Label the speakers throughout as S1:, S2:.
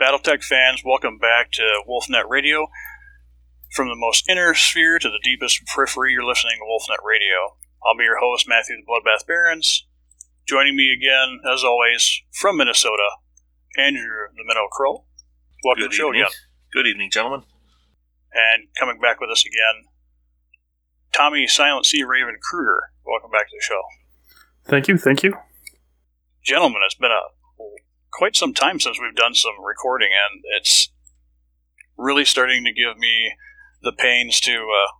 S1: Battletech fans, welcome back to Wolfnet Radio. From the most inner sphere to the deepest periphery, you're listening to Wolfnet Radio. I'll be your host, Matthew the Bloodbath Barons. Joining me again, as always, from Minnesota, Andrew the Minnow Crow. Welcome
S2: Good
S1: to the show
S2: evening.
S1: again.
S2: Good evening, gentlemen.
S1: And coming back with us again, Tommy Silent Sea Raven Kruger. Welcome back to the show.
S3: Thank you, thank you.
S1: Gentlemen, it's been a quite some time since we've done some recording, and it's really starting to give me the pains to uh,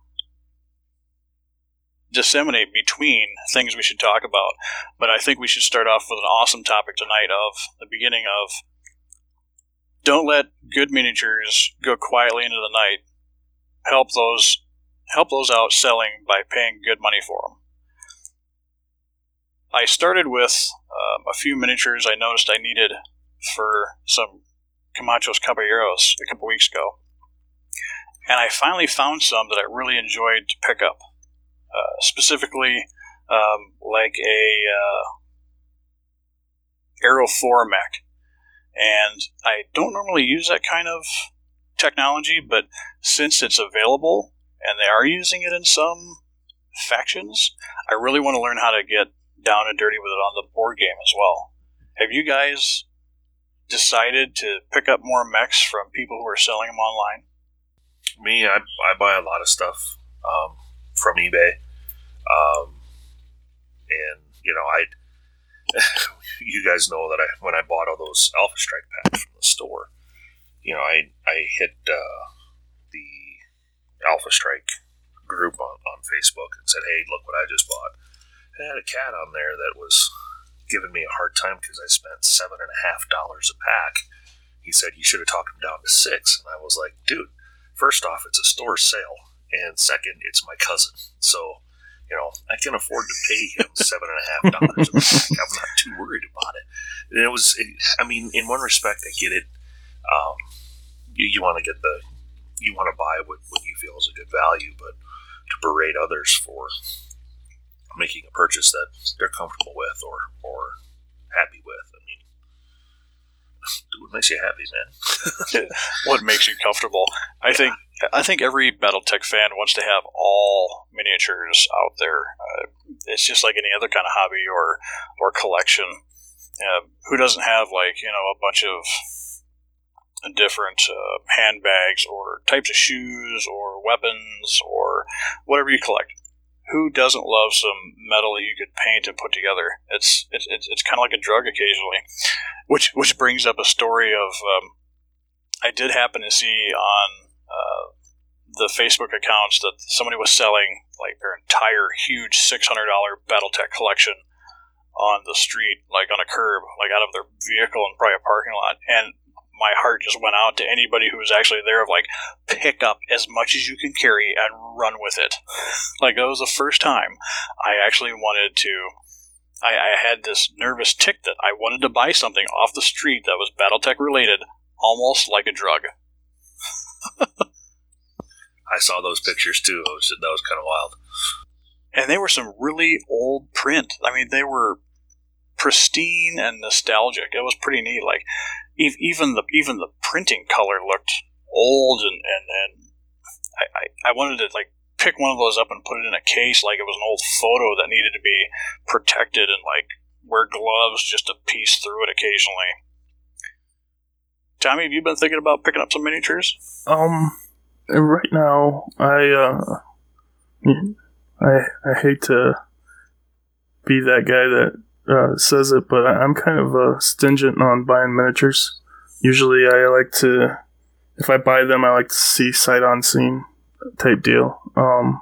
S1: disseminate between things we should talk about. But I think we should start off with an awesome topic tonight of the beginning of don't let good miniatures go quietly into the night. Help those help those out selling by paying good money for them. I started with um, a few miniatures I noticed I needed for some Camachos Caballeros a couple weeks ago. And I finally found some that I really enjoyed to pick up. Uh, specifically, um, like a uh, Aero 4 mech. And I don't normally use that kind of technology, but since it's available and they are using it in some factions, I really want to learn how to get down and dirty with it on the board game as well. Have you guys decided to pick up more mechs from people who are selling them online?
S2: Me, I, I buy a lot of stuff um, from eBay, um, and you know, I. you guys know that I when I bought all those Alpha Strike packs from the store, you know, I I hit uh, the Alpha Strike group on, on Facebook and said, "Hey, look what I just bought." I had a cat on there that was giving me a hard time because I spent seven and a half dollars a pack. He said you should have talked him down to six, and I was like, "Dude, first off, it's a store sale, and second, it's my cousin, so." You know, I can afford to pay him seven and a half dollars a pack. I'm not too worried about it. And it was, it, I mean, in one respect, I get it. Um, you, you want to get the, you want to buy what, what you feel is a good value, but to berate others for making a purchase that they're comfortable with or or happy with. I mean, do what makes you happy, man.
S1: what makes you comfortable? I think I think every BattleTech fan wants to have all miniatures out there. Uh, it's just like any other kind of hobby or or collection. Uh, who doesn't have like you know a bunch of different uh, handbags or types of shoes or weapons or whatever you collect? Who doesn't love some metal that you could paint and put together? It's it's it's, it's kind of like a drug occasionally, which which brings up a story of um, I did happen to see on uh, the Facebook accounts that somebody was selling like their entire huge six hundred dollar BattleTech collection on the street, like on a curb, like out of their vehicle in probably a parking lot, and my heart just went out to anybody who was actually there of like pick up as much as you can carry and run with it like that was the first time i actually wanted to I, I had this nervous tick that i wanted to buy something off the street that was battletech related almost like a drug
S2: I saw those pictures too. Was, that was kind of wild.
S1: and they were some really old print i mean they were pristine and nostalgic it was pretty neat like even the even the printing color looked old and and, and I, I, wanted to like pick one of those up and put it in a case like it was an old photo that needed to be protected and like wear gloves just to piece through it occasionally. Tommy have you been thinking about picking up some miniatures?
S3: Um, right now, I uh, I I hate to be that guy that uh, says it, but I- I'm kind of uh, stingent on buying miniatures. Usually, I like to, if I buy them, I like to see sight on scene type deal. Um,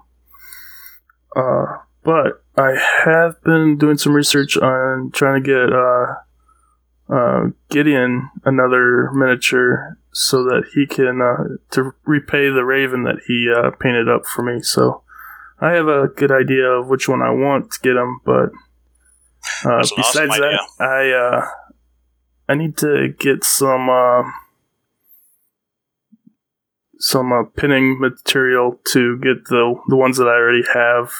S3: uh, but I have been doing some research on trying to get uh, uh, Gideon another miniature so that he can uh, to repay the Raven that he uh, painted up for me. So I have a good idea of which one I want to get him, but uh,
S1: an awesome
S3: besides that, I uh, I need to get some uh, some uh, pinning material to get the the ones that I already have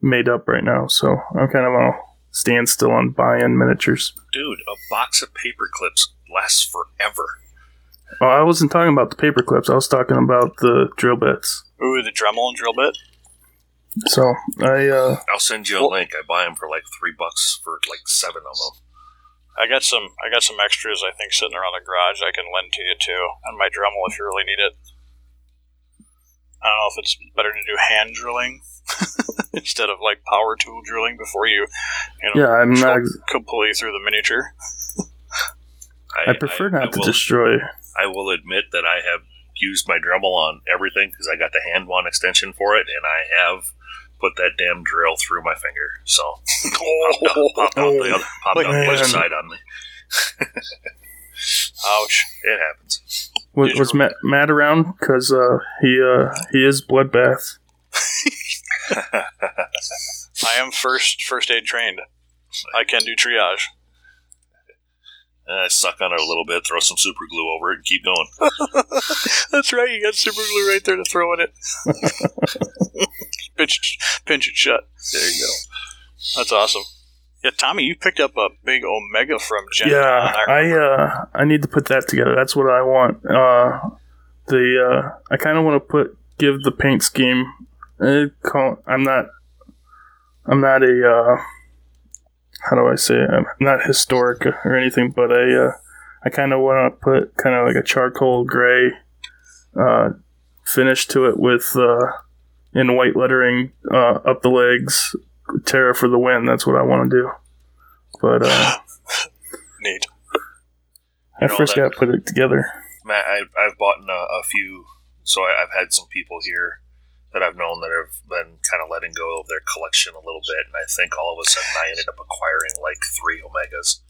S3: made up right now, so I'm kind of on a standstill on buying miniatures.
S2: Dude, a box of paper clips lasts forever.
S3: Oh, I wasn't talking about the paper clips. I was talking about the drill bits.
S1: Ooh, the Dremel and drill bit.
S3: So I uh,
S2: I'll send you a
S1: Well-
S2: link. I buy them for like three bucks for like seven of them.
S1: I got some. I got some extras. I think sitting around the garage. I can lend to you too, and my Dremel if you really need it. I don't know if it's better to do hand drilling instead of like power tool drilling before you, you know,
S3: yeah, I'm not.
S1: drill completely through the miniature.
S3: I prefer not
S2: I
S3: to
S2: will,
S3: destroy.
S2: I will admit that I have used my Dremel on everything because I got the hand one extension for it, and I have put that damn drill through my finger. So popped out, popped out the other, popped
S1: Like,
S2: out the other side on me.
S1: Ouch!
S2: It happens.
S3: Was,
S1: Did
S3: was
S1: you-
S3: Matt, Matt around? Because uh, he uh, he is bloodbath.
S1: I am first first aid trained. I can do triage.
S2: And I suck on it a little bit, throw some super glue over it, and keep going.
S1: That's right. You got super glue right there to throw in it. pinch, pinch it shut.
S2: There you go.
S1: That's awesome. Yeah, Tommy, you picked up a big Omega from Gen.
S3: Yeah,
S1: Con.
S3: I uh, I need to put that together. That's what I want. Uh, the uh, I kind of want to put give the paint scheme. Uh, call, I'm not. I'm not a. Uh, how do I say? It? I'm not historic or anything, but I. Uh, I kind of want to put kind of like a charcoal gray uh, finish to it with uh, in white lettering uh, up the legs. Terra for the win. That's what I want to do. But uh,
S1: Neat.
S3: I
S2: know,
S3: first got to put it together.
S2: Matt, I, I've bought a, a few, so I, I've had some people here that I've known that have been kind of letting go of their collection a little bit, and I think all of a sudden I ended up acquiring like three Omegas.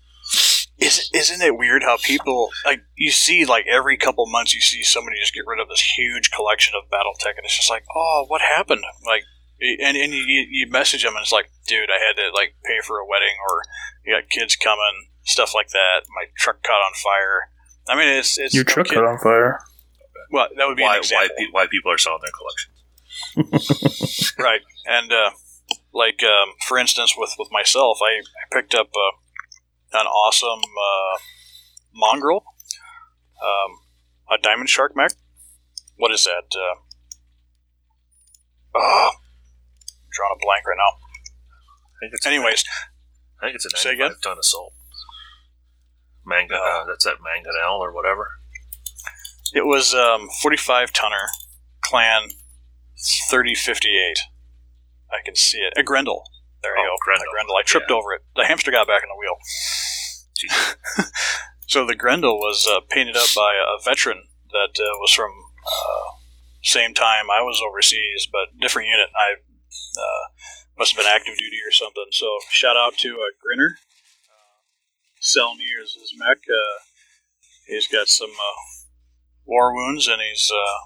S1: Is, isn't it weird how people like you see like every couple months you see somebody just get rid of this huge collection of BattleTech and it's just like oh what happened like and, and you, you message them and it's like dude I had to like pay for a wedding or you got kids coming stuff like that my truck caught on fire I mean it's it's
S3: Your truck
S1: kid-
S3: caught on fire.
S1: well that would be
S2: Why,
S1: an
S2: why,
S1: example
S2: pe- why people are selling their collections?
S1: Right and uh, like um, for instance with with myself I, I picked up uh, an awesome uh, mongrel um, a diamond shark mech what is that uh, oh, I'm drawing a blank right now
S2: I think it's
S1: anyways
S2: I think it's a
S1: Say again?
S2: 95 ton assault. Manga,
S1: Oh.
S2: uh, that's that mangonel or whatever.
S1: it was um, 45 tonner clan 3058 I can see it a Grendel there you
S2: Oh,
S1: go
S2: Grendel.
S1: A Grendel I tripped
S2: Yeah.
S1: over it the hamster got back in the wheel So the Grendel was uh, painted up by a veteran that uh, was from uh, same time I was overseas, but different unit. I uh, must have been active duty or something. So shout out to uh, Grinner. Uh, selling me his, his mech. Uh, he's got some uh, war wounds, and he's uh,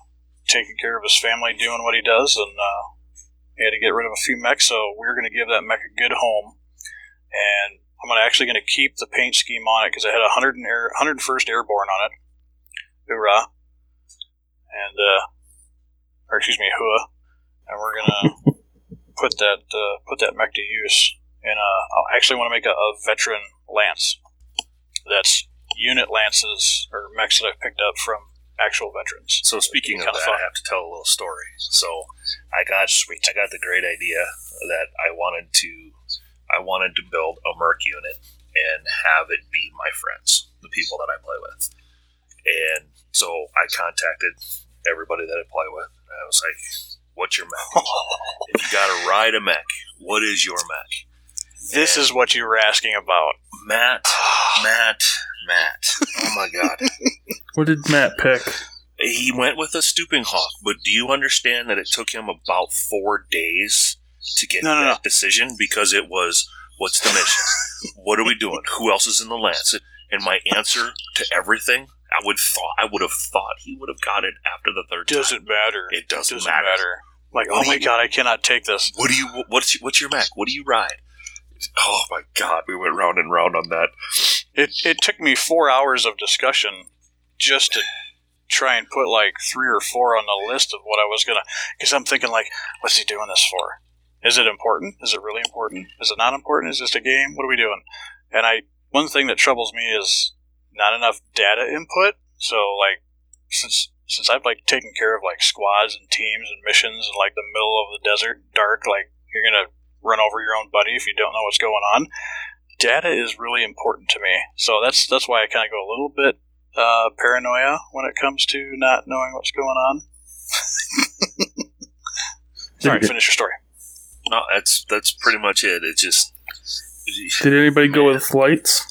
S1: taking care of his family, doing what he does, and uh, he had to get rid of a few mechs. So we're going to give that mech a good home, and I'm gonna actually going to keep the paint scheme on it because I had a 100 and air, 101st Airborne on it. Hoorah! And uh, or excuse me, hua. And we're gonna put that uh, put that mech to use. And uh, I actually want to make a, a veteran lance. That's unit lances or mechs that I've picked up from actual veterans.
S2: So speaking of that,
S1: fun.
S2: I have to tell a little story. So I got sweet. I got the great idea that I wanted to, I wanted to build a Merc unit and have it be my friends, the people that I play with. And so I contacted everybody that I play with. And I was like, "What's your mech? if you got to ride a mech, what is your mech?"
S1: This is what you were asking about.
S2: Matt, Matt, Matt. Oh my god.
S3: What did Matt pick?
S2: He went with a stooping hawk, but do you understand that it took him about four days to get
S1: No, no,
S2: that
S1: no.
S2: decision because it was, "What's the mission? what are we doing? Who else is in the lance?" And my answer to everything, I would thought I would have thought he would have got it after the third time.
S1: Doesn't matter.
S2: It doesn't,
S1: Doesn't
S2: matter.
S1: matter. Like, oh
S2: What
S1: oh my
S2: you-
S1: god, I cannot take this.
S2: What do you? What's what's your Mac? What do you ride? Oh my god, we went round and round on that.
S1: It, it took me four hours of discussion just to try and put like three or four on the list of what I was gonna. Because I'm thinking like, what's he doing this for? Is it important? Is it really important? Is it not important? Is just a game? What are we doing? And I one thing that troubles me is not enough data input. So like since since I've like taken care of like squads and teams and missions in like the middle of the desert, dark, like you're gonna run over your own buddy if you don't know what's going on. Data is really important to me, so that's that's why I kind of go a little bit uh, paranoia when it comes to not knowing what's going on. Sorry, finish your story.
S2: No, that's that's pretty much it. It just
S3: Did anybody go with lights?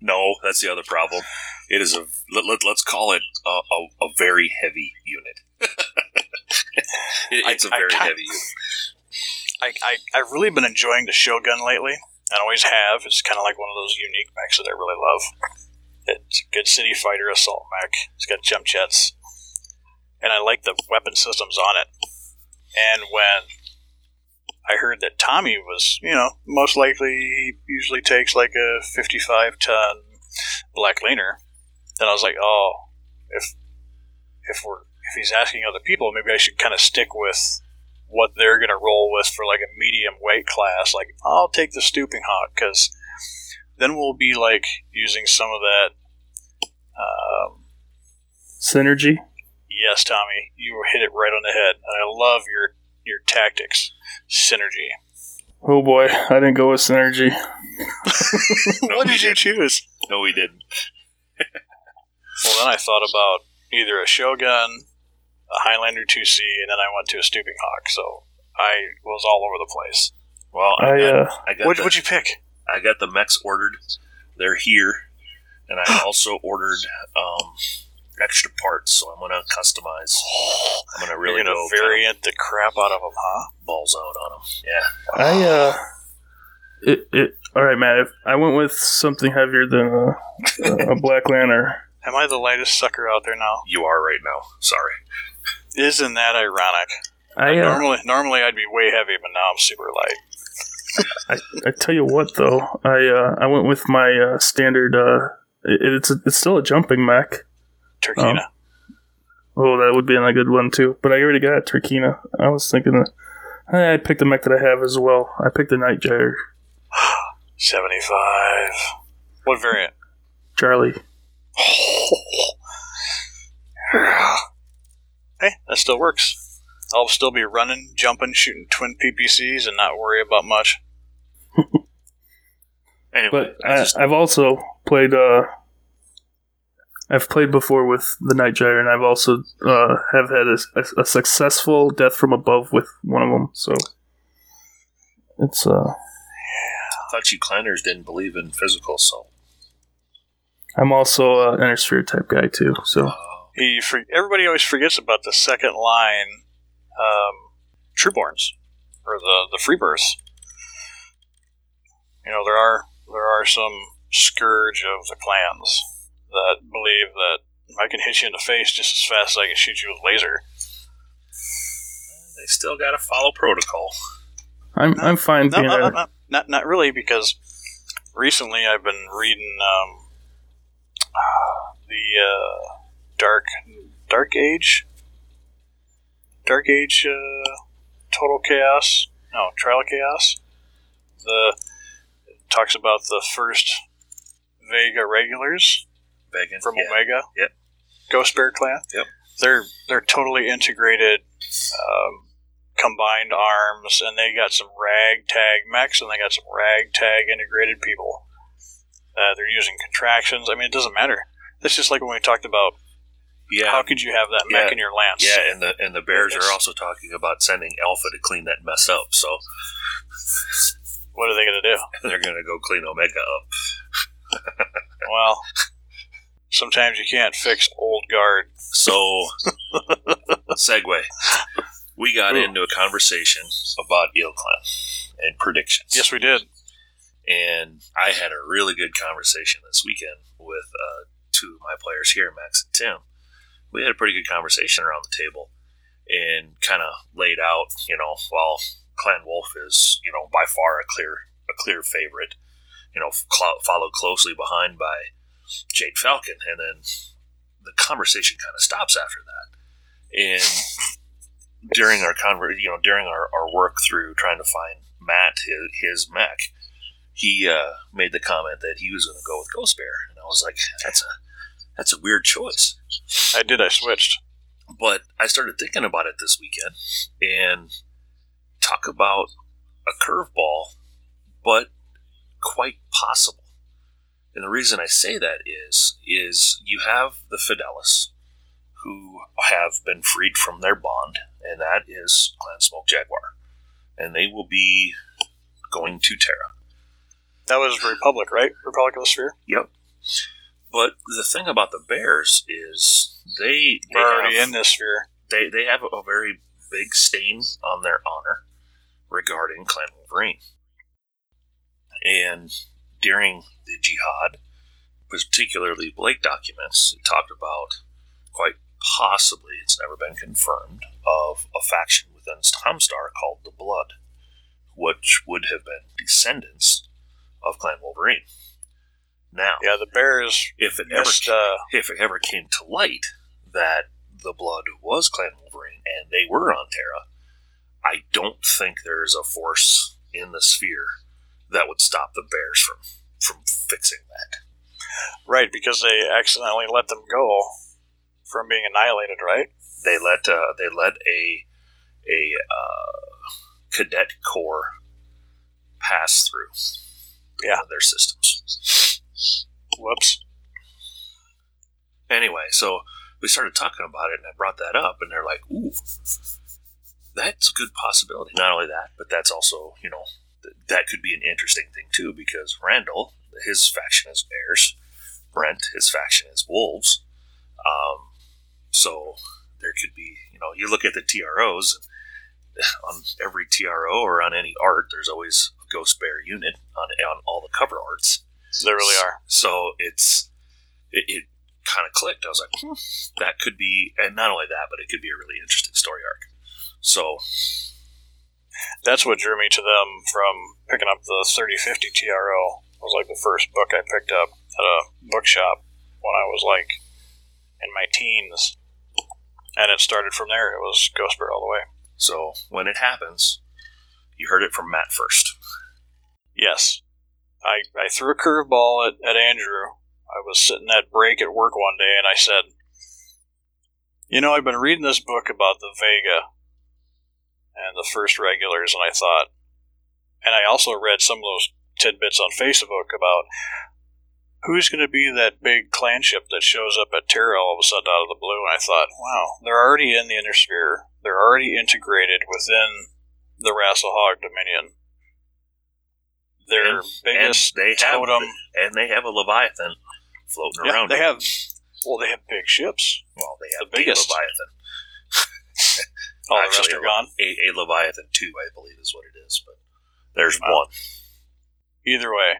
S2: no. That's the other problem. It is a let, let, us call it a, a, a very heavy unit. it, it's a
S1: I- I
S2: very
S1: kind-
S2: heavy unit.
S1: I, I I've really been enjoying the Shogun lately. I always have. It's kind of like one of those unique mechs that I really love. It's a good city fighter assault mech. It's got jump jets, and I like the weapon systems on it. And when I heard that Tommy was, you know, most likely he usually takes like a 55 ton Black Lanner, then I was like, oh, if if we're if he's asking other people, maybe I should kind of stick with what they're going to roll with for like a medium weight class. Like, I'll take the stooping hawk because then we'll be like using some of that. Um,
S3: Synergy?
S1: yes, Tommy, you hit it right on the head, and I love your your tactics synergy.
S3: Oh boy, I didn't go with synergy.
S2: No,
S1: what did you choose?
S2: No, we didn't.
S1: Well, then I thought about either a Shogun, a Highlander 2C, and then I went to a stooping hawk. So I was all over the place.
S2: Well, I,
S3: I
S2: got,
S3: uh,
S2: I got
S1: What,
S2: the,
S1: what'd you pick?
S2: I got the mechs ordered. They're here, and I also ordered um, extra parts. So I'm gonna customize. I'm gonna really
S1: You're gonna
S2: go kind of
S1: variant the crap out of them, huh?
S2: balls out on them. Yeah.
S3: I uh, it it. All right, Matt. If I went with something heavier than a, a Black Lanner.
S1: Am I the lightest sucker out there now?
S2: You are right now. Sorry.
S1: Isn't that ironic?
S3: I uh,
S1: normally, normally I'd be way heavy, but now I'm super light.
S3: I, I tell you what though, I uh, I went with my uh, standard. Uh, it, it's a, it's still a jumping mech.
S1: Turkina.
S3: Oh, that would be a good one too. But I already got Turkina. I was thinking that I picked the mech that I have as well. I picked the Night Gyre,
S1: 75. What variant?
S3: Charlie.
S1: hey, that still works. I'll still be running, jumping, shooting twin PPCs and not worry about much.
S2: Anyway,
S3: But
S2: I
S3: I,
S2: just,
S3: I've also played. Uh, I've played before with the Night Gyre, and I've also uh, have had a, a, a successful death from above with one of them. So it's uh,
S2: thought you clanners didn't believe in physical assault.
S3: I'm also a inner sphere type guy too. So
S2: Oh,
S1: He, for, everybody always forgets about the second line um, Trueborns, or the, the Freebirths. You know, there are there are some scourge of the clans that believe that I can hit you in the face just as fast as I can shoot you with a laser.
S2: they still got to follow protocol.
S3: I'm I'm fine
S1: No,
S3: being
S1: no, no, not not really, because recently I've been reading um, the uh, Dark Dark Age, Dark Age, uh, Total Chaos, no Trial of Chaos. The it talks about the first Vega regulars
S2: Begging.
S1: from
S2: yeah.
S1: Omega.
S2: Yep.
S1: Ghost Bear Clan.
S2: Yep.
S1: They're they're totally integrated, um, combined arms, and they got some ragtag mechs, and they got some ragtag integrated people. Uh, they're using contractions. I mean, it doesn't matter. It's just like when we talked about
S2: Yeah.
S1: how could you have that mech
S2: Yeah.
S1: in your lance?
S2: yeah, and the and the Bears
S1: Yes.
S2: are also talking about sending Alpha to clean that mess up. So
S1: What are they going to do?
S2: they're going to go clean Omega up.
S1: Well, sometimes you can't fix old guard.
S2: So, segue. We got
S1: Ooh.
S2: into a conversation about ilClan and predictions.
S1: Yes, we did.
S2: and I had a really good conversation this weekend with uh, two of my players here, Max and Tim. We had a pretty good conversation around the table and kind of laid out, you know, while Clan Wolf is, you know, by far a clear a clear favorite, you know, cl- followed closely behind by Jade Falcon, and then the conversation kind of stops after that, and during our conver- you know, during our, our work through trying to find Matt his, his mech, he uh, made the comment that he was going to go with Ghost Bear, and I was like, that's a that's a weird choice.
S1: I did. I switched.
S2: But I started thinking about it this weekend, and talk about a curveball, but quite possible. And the reason I say that is, is you have the Fidelis, who have been freed from their bond, and that is Clan Smoke Jaguar, and they will be going to Terra.
S1: That was Republic, right? Republic of the Sphere.
S2: Yep. But the thing about the Bears is they, they
S1: We're already
S2: have,
S1: in this sphere.
S2: they they have a very big stain on their honor regarding Clan Wolverine. And during the jihad, particularly Blake documents, it talked about quite possibly, it's never been confirmed, of a faction within Stamstar called the Blood, which would have been descendants of Clan Wolverine. Now,
S1: Yeah, the Bears
S2: if it ever
S1: missed. Uh,
S2: if it ever came to light that the blood was Clan Wolverine and they were on Terra, I don't think there's a force in the sphere that would stop the Bears from from fixing that.
S1: right, because they accidentally let them go from being annihilated, right?
S2: They let uh, they let a a uh, cadet corps pass through
S1: Yeah.
S2: one of their systems.
S1: Whoops.
S2: Anyway, so we started talking about it, and I brought that up, and they're like, "Ooh, that's a good possibility." Not only that, but that's also, you know, th- that could be an interesting thing too, because Randall, his faction is Bears, Brent, his faction is Wolves. Um, so there could be, you know, you look at the TROs, on every TRO or on any art, there's always a Ghost Bear unit on on all the cover arts.
S1: They really are.
S2: So it's it, it kind of clicked. I was like, hmm, that could be, and not only that, but it could be a really interesting story arc. So
S1: That's what drew me to them from picking up the 3050 TRO. It was like the first book I picked up at a bookshop when I was like in my teens. And it started from there. It was Ghost Bear all the way.
S2: so when it happens, you heard it from Matt first.
S1: Yes. I, I threw a curveball at, at Andrew. I was sitting at break at work one day and I said, You know, I've been reading this book about the Vega and the first regulars, and I thought, and I also read some of those tidbits on Facebook about who's going to be that big clan ship that shows up at Terra all of a sudden out of the blue. And I thought, wow, they're already in the Inner Sphere. They're already integrated within the Rasalhague Dominion. Their
S2: And-
S1: biggest
S2: and they have
S1: totem.
S2: and they have a Leviathan floating
S1: Yeah,
S2: around.
S1: they have. Well, they have big ships.
S2: well, they have
S1: the biggest.
S2: Leviathan.
S1: All the rest are gone.
S2: A, a Leviathan two, I believe, is what it is. But there's
S1: Wow.
S2: one.
S1: Either way,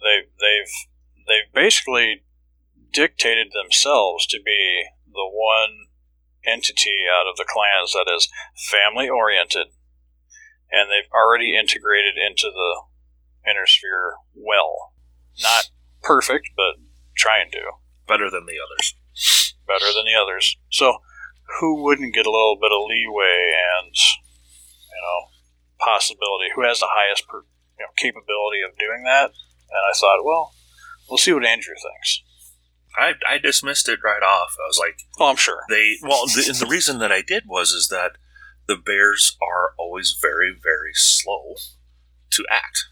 S1: they they've they've basically dictated themselves to be the one entity out of the clans that is family oriented, and they've already integrated into the inner sphere well. Not perfect, but trying to
S2: Better than the others.
S1: better than the others. So, who wouldn't get a little bit of leeway and you know possibility? Who has the highest per, you know, capability of doing that? And I thought, well, we'll see what Andrew thinks.
S2: I, I dismissed it right off. I was like,
S1: Well, I'm sure.
S2: they well the, the reason that i did was is that the bears are always very very slow to act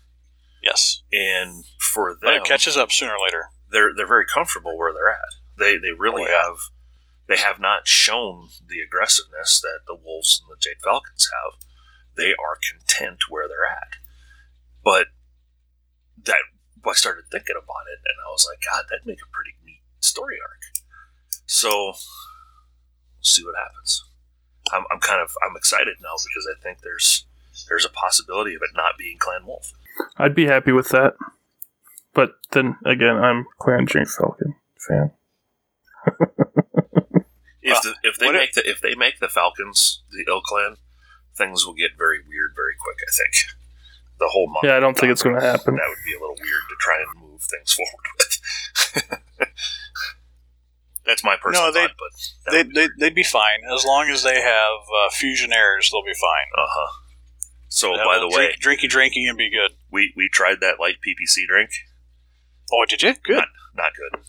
S1: Yes,
S2: and for
S1: but
S2: them
S1: it catches up sooner or later.
S2: they're they're very comfortable where they're at. They they really
S1: Oh, yeah.
S2: have they have not shown the aggressiveness that the wolves and the jade falcons have. They are content where they're at. But that i started thinking about it and i was like god that'd make a pretty neat story arc. So we'll see what happens. I'm, I'm kind of i'm excited now because i think there's there's a possibility of it not being clan wolf
S3: I'd be happy with that. But then again, I'm Clan Jade Falcon fan.
S2: if the, if they
S1: what
S2: make the if they make the falcons the ilClan things will get very weird very quick i think the whole month
S3: Yeah, I don't think it's going to happen.
S2: that would be a little weird to try and move things forward with That's my personal
S1: No, they-
S2: thought, but
S1: They, they, they'd be fine as long as they have uh, Fusionaires. They'll be fine.
S2: uh huh. So
S1: Have
S2: by
S1: a
S2: the way,
S1: drink, drinky drinky and be good.
S2: we we tried that light PPC drink.
S1: Oh, did you? Good.
S2: Not good.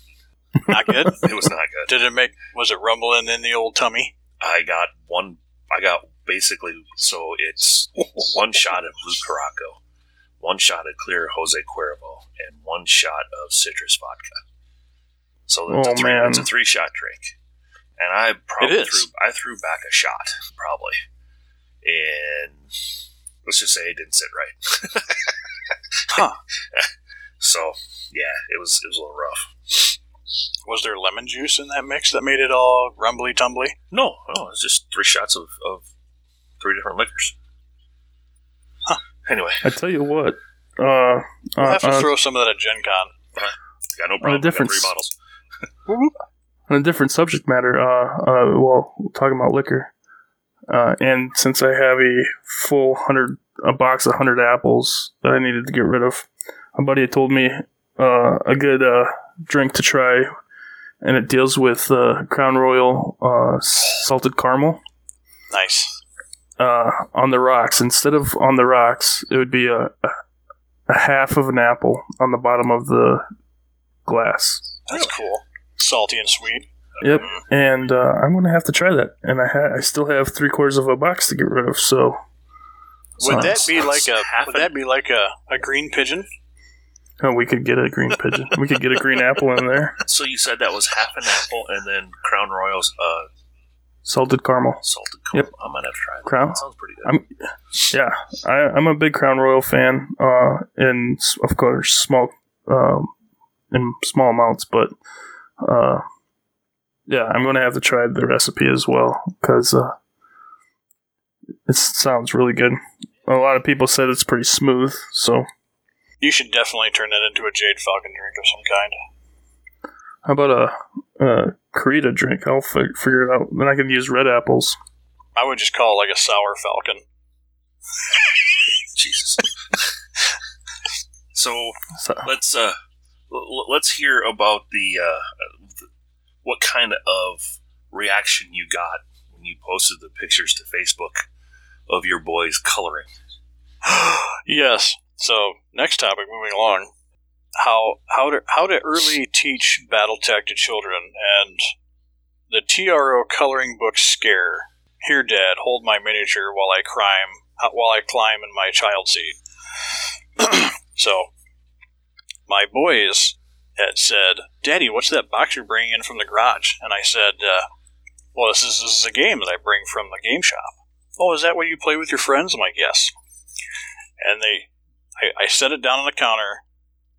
S1: Not good.
S2: It was not good.
S1: did it make? Was it rumbling in the old tummy?
S2: I got one. I got basically so it's one shot of Blue Curacao, one shot of clear Jose Cuervo, and one shot of citrus vodka. So it's,
S3: Oh,
S2: a, three,
S3: man.
S2: it's a three shot drink, and I probably threw I threw back a shot probably, and let's just say it didn't sit right.
S1: Huh.
S2: So yeah, it was it was a little rough.
S1: Was there lemon juice in that mix that made it all rumbly tumbly?
S2: No, no, it was just three shots of, of three different liquors. Huh. Anyway,
S3: I tell you what. Uh,
S1: We'll
S3: uh,
S1: have to
S3: uh,
S1: throw some of that at Gen Con.
S2: got no problem. We got
S3: difference-
S2: Three bottles.
S3: on a different subject matter, uh, uh, well, talking about liquor, uh, and since I have a full hundred, a box of hundred apples that I needed to get rid of, a buddy had told me uh, a good uh, drink to try, and it deals with uh, Crown Royal uh, salted caramel
S1: Nice.
S3: uh, on the rocks. Instead of on the rocks, it would be a, a, a half of an apple on the bottom of the glass.
S1: That's cool. Salty and sweet.
S3: Yep, and uh, I'm gonna have to try that. And I ha- I still have three quarters of a box to get rid of. So
S1: Would that be like a? Would that be like a, a green pigeon?
S3: oh, we could get a green pigeon. we could get a green apple in there.
S2: So you said that was half an apple and then Crown Royal's uh,
S3: Salted caramel.
S2: salted caramel. I might have to try that.
S3: Crown-
S2: That sounds pretty good.
S3: I'm yeah. I, I'm a big Crown Royal fan. Uh, in s- of course small, um, in small amounts, but uh, yeah, I'm gonna have to try the recipe as well because uh, it sounds really good. A lot of people said it's pretty smooth, so
S1: You should definitely turn that into a Jade Falcon drink of some kind.
S3: How about a, a Karita drink? I'll fi- figure it out. Then I can use red apples.
S1: I would just call it like a sour falcon.
S2: Jesus. so
S3: So,
S2: let's uh, l- l- let's hear about the uh, th- what kind of reaction you got when you posted the pictures to Facebook of your boys coloring.
S1: yes. So next topic, moving along. How how to how to early teach BattleTech to children and the TRO coloring book scare. Here, Dad, hold my miniature while I climb uh, while I climb in my child seat. so, my boys had said, "Daddy, what's that box you're bringing in from the garage?" And I said, uh, "Well, this is this is a game that I bring from the game shop." Oh, is that what you play with your friends? I'm like, "Yes." and they I, I set it down on the counter.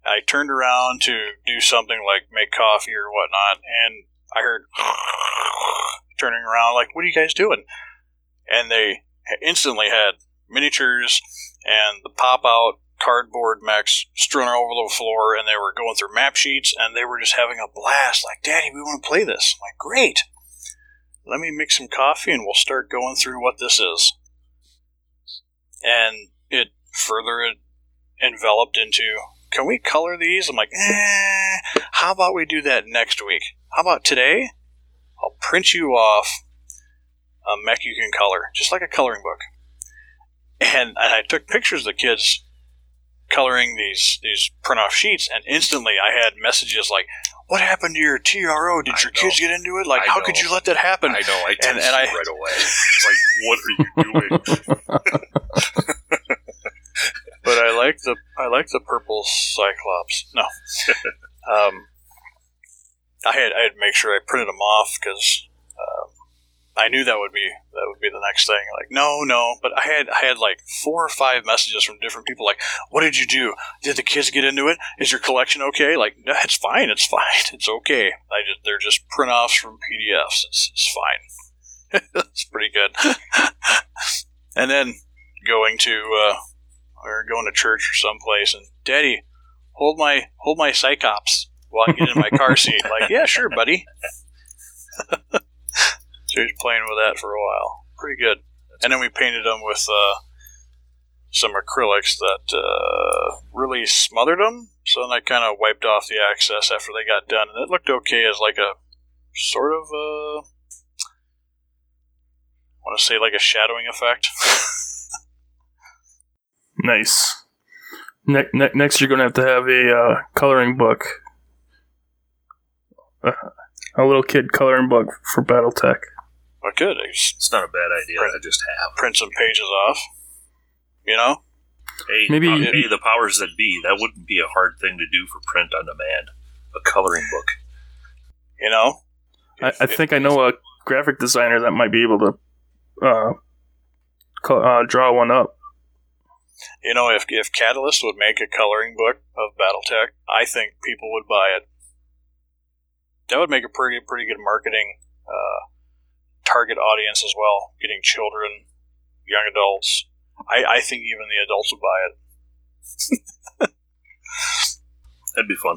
S1: I turned around to do something like make coffee or whatnot, and I heard turning around like, "What are you guys doing?" And they instantly had miniatures and the pop out cardboard mechs strewn all over the floor, and they were going through map sheets, and they were just having a blast. Like, "Daddy, we want to play this." I'm like, "Great." Let me make some coffee and we'll start going through what this is. And it further it enveloped into can we color these? I'm like, eh, how about we do that next week? How about today? I'll print you off a mech you can color, just like a coloring book. And, and I took pictures of the kids coloring these these print off sheets, and instantly I had messages like, "What happened to your TRO? Did
S2: I
S1: your
S2: know.
S1: kids get into it? Like,
S2: I
S1: how
S2: know.
S1: could you let that happen?"
S2: I know. I texted
S1: and I-
S2: right away. It's like, what are you doing?
S1: but I like the I like the purple Cyclops. No, um, I had I had to make sure I printed them off because um, I knew that would be that would be the next thing. Like no, no, but I had I had like four or five messages from different people. Like, what did you do? Did the kids get into it? Is your collection okay? Like, no, it's fine. It's fine. It's okay. I just they're just print offs from PDFs. It's, it's fine. it's pretty good. and then going to. Uh, or going to church or someplace and daddy hold my hold my Cyclops while i get in my car seat like yeah sure buddy so he's playing with that for a while pretty good and then we painted them with uh, some acrylics that uh, really smothered them so then i kind of wiped off the excess after they got done and it looked okay as like a sort of I want to say like a shadowing effect.
S3: Nice. Ne- ne- next, you're going to have to have a uh, coloring book. Uh, a little kid coloring book for BattleTech.
S1: But good, I could.
S2: It's not a bad idea to just have.
S1: print some pages off. You know,
S2: Hey,
S3: Maybe
S2: uh,
S3: you-
S2: hey, the powers that be. That wouldn't be a hard thing to do for print on demand. A coloring book.
S1: you know.
S3: I, I
S1: if-
S3: think I know a graphic designer that might be able to uh, co- uh, draw one up.
S1: You know, if if Catalyst would make a coloring book of BattleTech, I think people would buy it. That would make a pretty pretty good marketing uh, target audience as well. Getting children, young adults. I, I think even the adults would buy it.
S2: That'd be fun.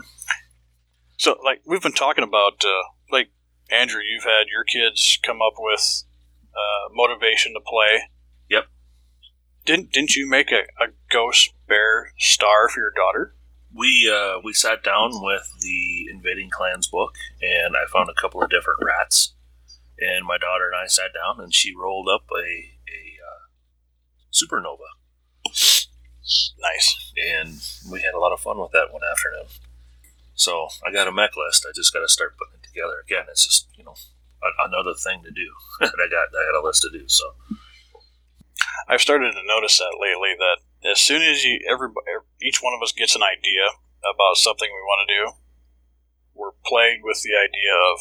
S1: So, like we've been talking about, uh, like Andrew, you've had your kids come up with uh, motivation to play.
S2: Yep.
S1: Didn't didn't you make a, a ghost bear star for your daughter?
S2: We uh, we sat down with the Invading Clans book, and I found a couple of different rats. And my daughter and I sat down, and she rolled up a a uh, supernova,
S1: Nice.
S2: and we had a lot of fun with that one afternoon. So I got a mech list. I just got to start putting it together again. It's just you know a, another thing to do that I got. I got a list to do. So
S1: I've started to notice that lately. That as soon as you everybody, each one of us gets an idea about something we want to do, we're plagued with the idea of,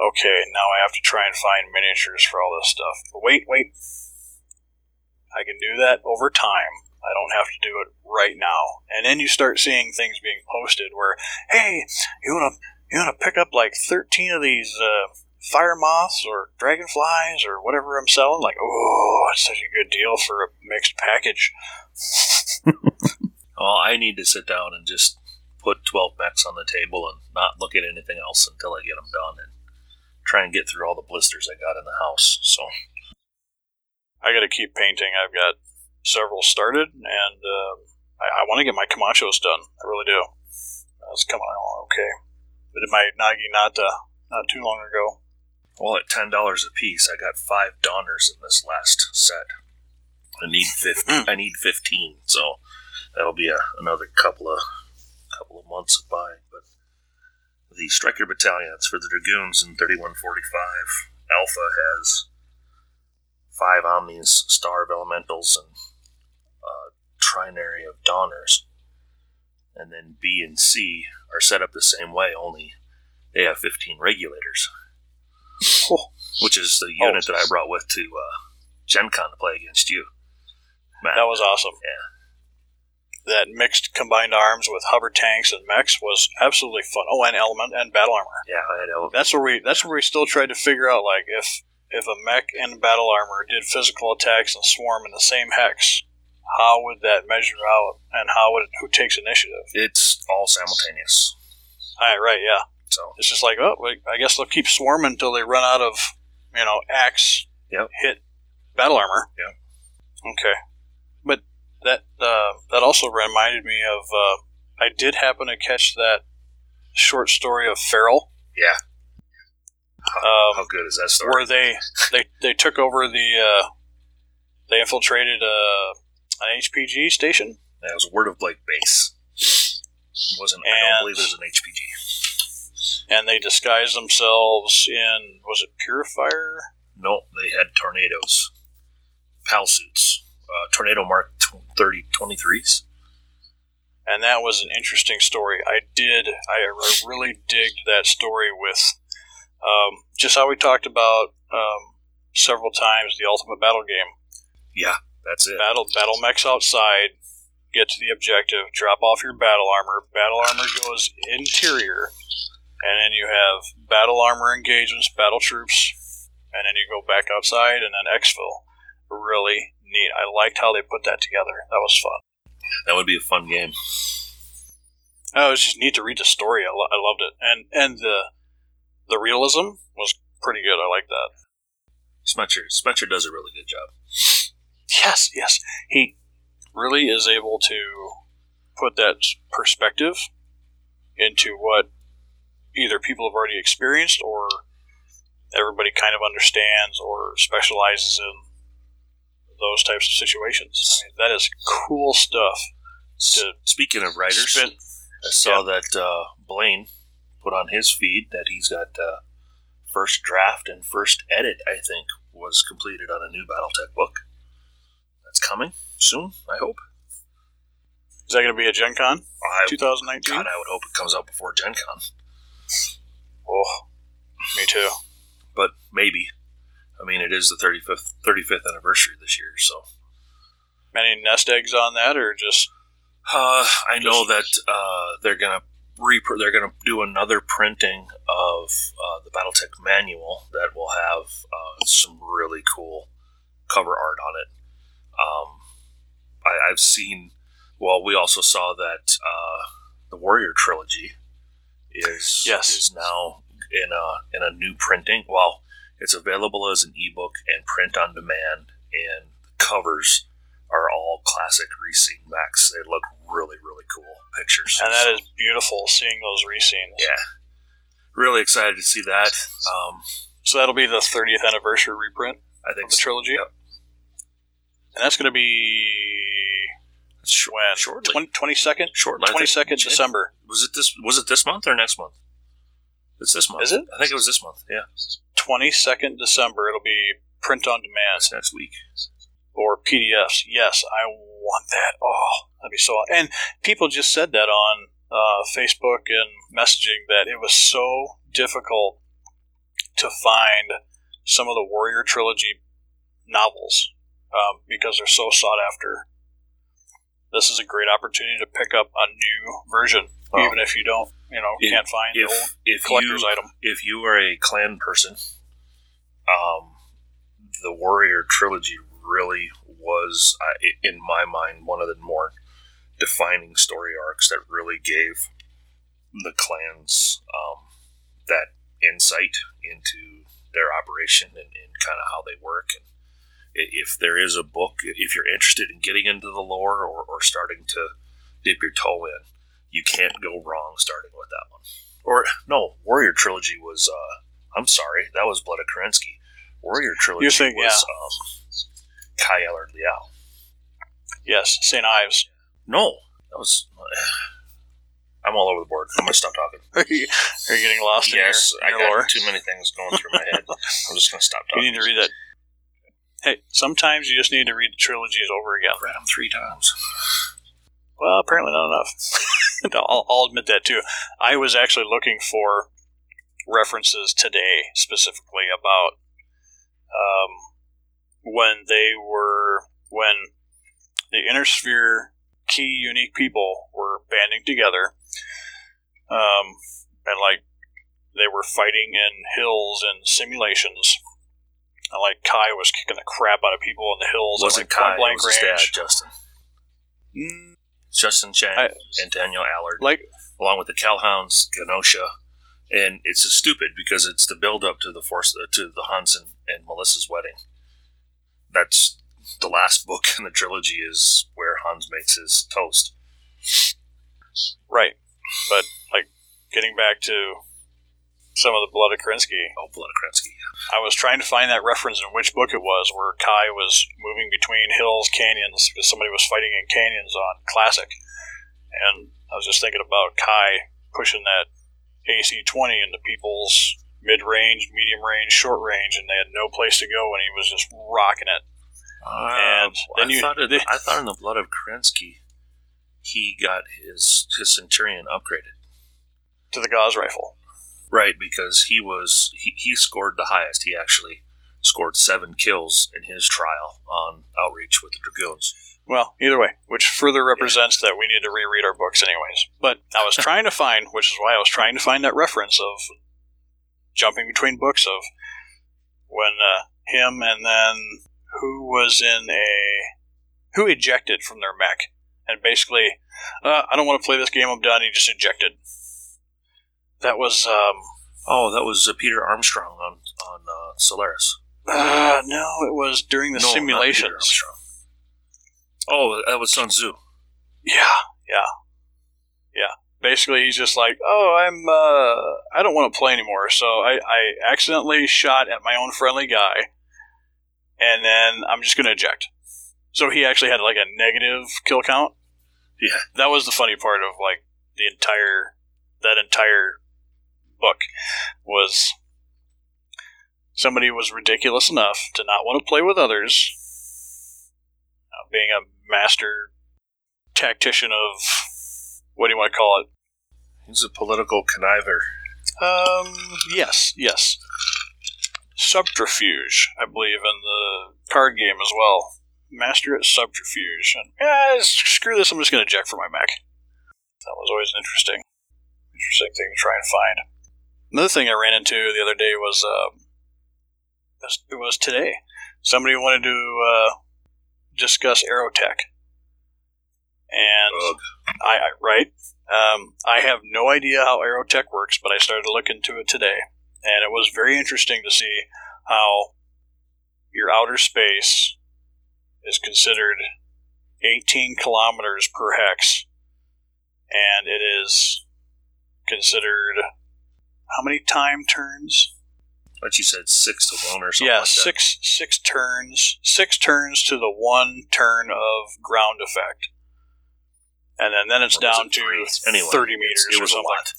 S1: okay, now I have to try and find miniatures for all this stuff. But wait, wait, I can do that over time. I don't have to do it right now. And then you start seeing things being posted where, hey, you want to you want to pick up like thirteen of these. Uh, fire moths or dragonflies or whatever I'm selling. Like, oh, it's such a good deal for a mixed package.
S2: well, I need to sit down and just put twelve mechs on the table and not look at anything else until I get them done and try and get through all the blisters I got in the house. So
S1: I got to keep painting. I've got several started, and um, I, I want to get my Camachos done. I really do. That's coming along okay. But in my Naginata not too long ago.
S2: Well, at ten dollars a piece, I got five Donners in this last set. I need fifteen. I need fifteen, so that'll be a, another couple of couple of months of But the striker battalions for the dragoons in thirty one forty five Alpha has five Omnis, Star of Elementals, and a Trinary of Donners. And then B and C are set up the same way, only they have fifteen regulators
S1: Oh,
S2: which is the unit that I brought with to uh, Gen Con to play against you. Matt.
S1: that was awesome.
S2: Yeah.
S1: That mixed combined arms with hover tanks and mechs was absolutely fun. Oh, and element and battle armor.
S2: Yeah, I had ele-
S1: That's where we. That's where we still tried to figure out, like, if if a mech and battle armor did physical attacks and swarm in the same hex, how would that measure out, and how would it, who takes initiative?
S2: It's all simultaneous.
S1: All right, right, yeah.
S2: So
S1: It's just like, oh, I guess they'll keep swarming until they run out of, you know, axe
S2: Yep.
S1: hit battle armor.
S2: Yep.
S1: Okay, but that uh, that also reminded me of. Uh, I did happen to catch that short story of Feral.
S2: yeah, how,
S1: Um,
S2: how good is that story?
S1: where they they they took over the uh, they infiltrated uh, an HPG station
S2: That was a Word of Blake base. It wasn't. I don't believe it was an HPG.
S1: and they disguised themselves in was it Purifier?
S2: No, they had tornadoes, PAL suits, uh, Tornado Mark 30 23s.
S1: And that was an interesting story. I did I, I really digged that story with um, just how we talked about um, several times the ultimate battle game.
S2: Yeah, that's it.
S1: Battle battle mechs outside, get to the objective, drop off your battle armor. Battle armor goes interior, and then you have battle armor engagements, battle troops, and then you go back outside and then exfil. Really neat. I liked how they put that together. That was fun.
S2: That would be a fun game.
S1: Oh, it was just neat to read the story. I, lo- I loved it, and and the the realism was pretty good. I like that.
S2: Spencer, Spencer does a really good job.
S1: Yes, yes. He really is able to put that perspective into what either people have already experienced or everybody kind of understands or specializes in those types of situations. I mean, that is cool stuff. To
S2: Speaking of writers,
S1: spend-
S2: I saw that uh, Blaine put on his feed that he's got uh, first draft and first edit. I think was completed on a new BattleTech book. That's coming soon. I hope.
S1: is that going to be a Gen Con 2019?
S2: God, I would hope it comes out before Gen Con,
S1: Oh, me too.
S2: but maybe. I mean, it is the 35th 35th anniversary this year, so
S1: Many nest eggs on that, or just
S2: Uh, I know that uh, they're gonna repr- they're gonna do another printing of uh, the BattleTech manual that will have uh, some really cool cover art on it. Um, I, I've seen. Well, we also saw that uh, the Warrior trilogy is
S1: Yes.
S2: is now in a in a new printing. Well, it's available as an ebook and print on demand, and the covers are all classic Reseen backs. They look really, really cool pictures.
S1: and that is beautiful seeing those Reseens.
S2: yeah, really excited to see that. Um,
S1: So that'll be the 30th anniversary reprint
S2: I think
S1: of the trilogy,
S2: Yep.
S1: and that's going to be when
S2: shortly.
S1: 20, 22nd,
S2: Shortly,
S1: 22nd December.
S2: Was it this? Was it this month or next month? It's this month.
S1: Is it?
S2: I think it was this month. Yeah,
S1: 22nd December. It'll be print on demand
S2: that's next week.
S1: or PDFs. Yes, I want that. Oh, that'd be so. And people just said that on uh, Facebook and messaging that it was so difficult to find some of the Warrior trilogy novels um, because they're so sought after. This is a great opportunity to pick up a new version,
S2: Well,
S1: even if you don't, you know,
S2: if-
S1: can't find the old
S2: If if
S1: collector's
S2: you
S1: item.
S2: if you are a clan person, um, the Warrior trilogy really was, uh, in my mind, one of the more defining story arcs that really gave the clans um, that insight into their operation and, and kind of how they work. And if there is a book, if you're interested in getting into the lore or, or starting to dip your toe in, you can't go wrong starting with that one. Or no, Warrior Trilogy was. Uh, I'm sorry, that was Blood of Kerensky. Warrior Trilogy was um, Kai Allard-Liao.
S1: Yes, St. Ives.
S2: No, that was. I'm all over the board. I'm gonna stop talking.
S1: Are you, are you getting lost
S2: yes,
S1: in
S2: I
S1: your, in your
S2: got
S1: lore?
S2: too many things going through my head. I'm just gonna stop talking.
S1: You need to read that. Hey, sometimes you just need to read the trilogies over again.
S2: Read them three times.
S1: Well, apparently not enough. I'll, I'll admit that too. I was actually looking for references today specifically about um, when they were when the inner sphere key unique people were banding together, um, and like they were fighting in hills and simulations. And like Kai was kicking the crap out of people in the hills
S2: Wasn't
S1: like
S2: Kai? It
S1: blank
S2: was dad. Justin.
S1: Mm,
S2: Justin Xiang
S1: I-
S2: and Daniel Allard.
S1: like
S2: along with the Calhounds, Genyosha, and it's a stupid because it's the build up to the force uh, to the Hanse and, and Melissa's wedding. That's the last book in the trilogy is where Hanse makes his toast.
S1: Right. But, like, getting back to some of the Blood of Kerensky,
S2: Oh, Blood of Kerensky.
S1: I was trying to find that reference in which book it was where Kai was moving between hills, canyons, because somebody was fighting in canyons on Classic. And I was just thinking about Kai pushing that AC 20 into people's mid range, medium range, short range, and they had no place to go, and he was just rocking it.
S2: Um,
S1: then
S2: I
S1: you-
S2: thought it,
S1: they-
S2: I thought in the Blood of Kerensky, he got his his Centurion upgraded.
S1: To the Gauss rifle.
S2: Right, because he was he, he scored the highest. He actually scored seven kills in his trial on Outreach with the Dragoons.
S1: Well, either way, which further represents that we need to reread our books, anyways. But I was trying to find, which is why I was trying to find that reference of jumping between books of when uh, him and then who was in a who ejected from their mech, and basically, uh, I don't want to play this game. I'm done. He just ejected. That was um,
S2: Oh, that was uh, Peter Armstrong on on uh, Solaris.
S1: uh, no, it was during the
S2: No, not Peter. Armstrong. Oh, that was Sun Tzu.
S1: Yeah, yeah, yeah. basically he's just like, oh, I'm uh, I don't want to play anymore, so I, I accidentally shot at my own friendly guy, and then I'm just gonna eject. So he actually had like a negative kill count.
S2: Yeah.
S1: That was the funny part of like the entire that entire book was somebody was ridiculous enough to not want to play with others, uh, being a master tactician of what do you want to call it?
S2: He's a political conniver.
S1: Um, yes, yes. Subterfuge, I believe, in the card game as well. Master at subterfuge. And, yeah, screw this, I'm just going to eject for my mech. That was always an interesting, interesting thing to try and find. Another thing I ran into the other day was, uh, it was today. Somebody wanted to uh, discuss Aerotech. And I, I right, um, I have no idea how Aerotech works, but I started to look into it today, and it was very interesting to see how your outer space is considered 18 kilometers per hex, and it is considered how many time turns?
S2: But you said six to one or something.
S1: yeah,
S2: like that.
S1: six six turns, six turns to the one turn of ground effect, and then then it's
S2: Or
S1: down
S2: it
S1: to?
S2: Anyway,
S1: thirty meters
S2: It
S1: or
S2: was a
S1: something.
S2: lot.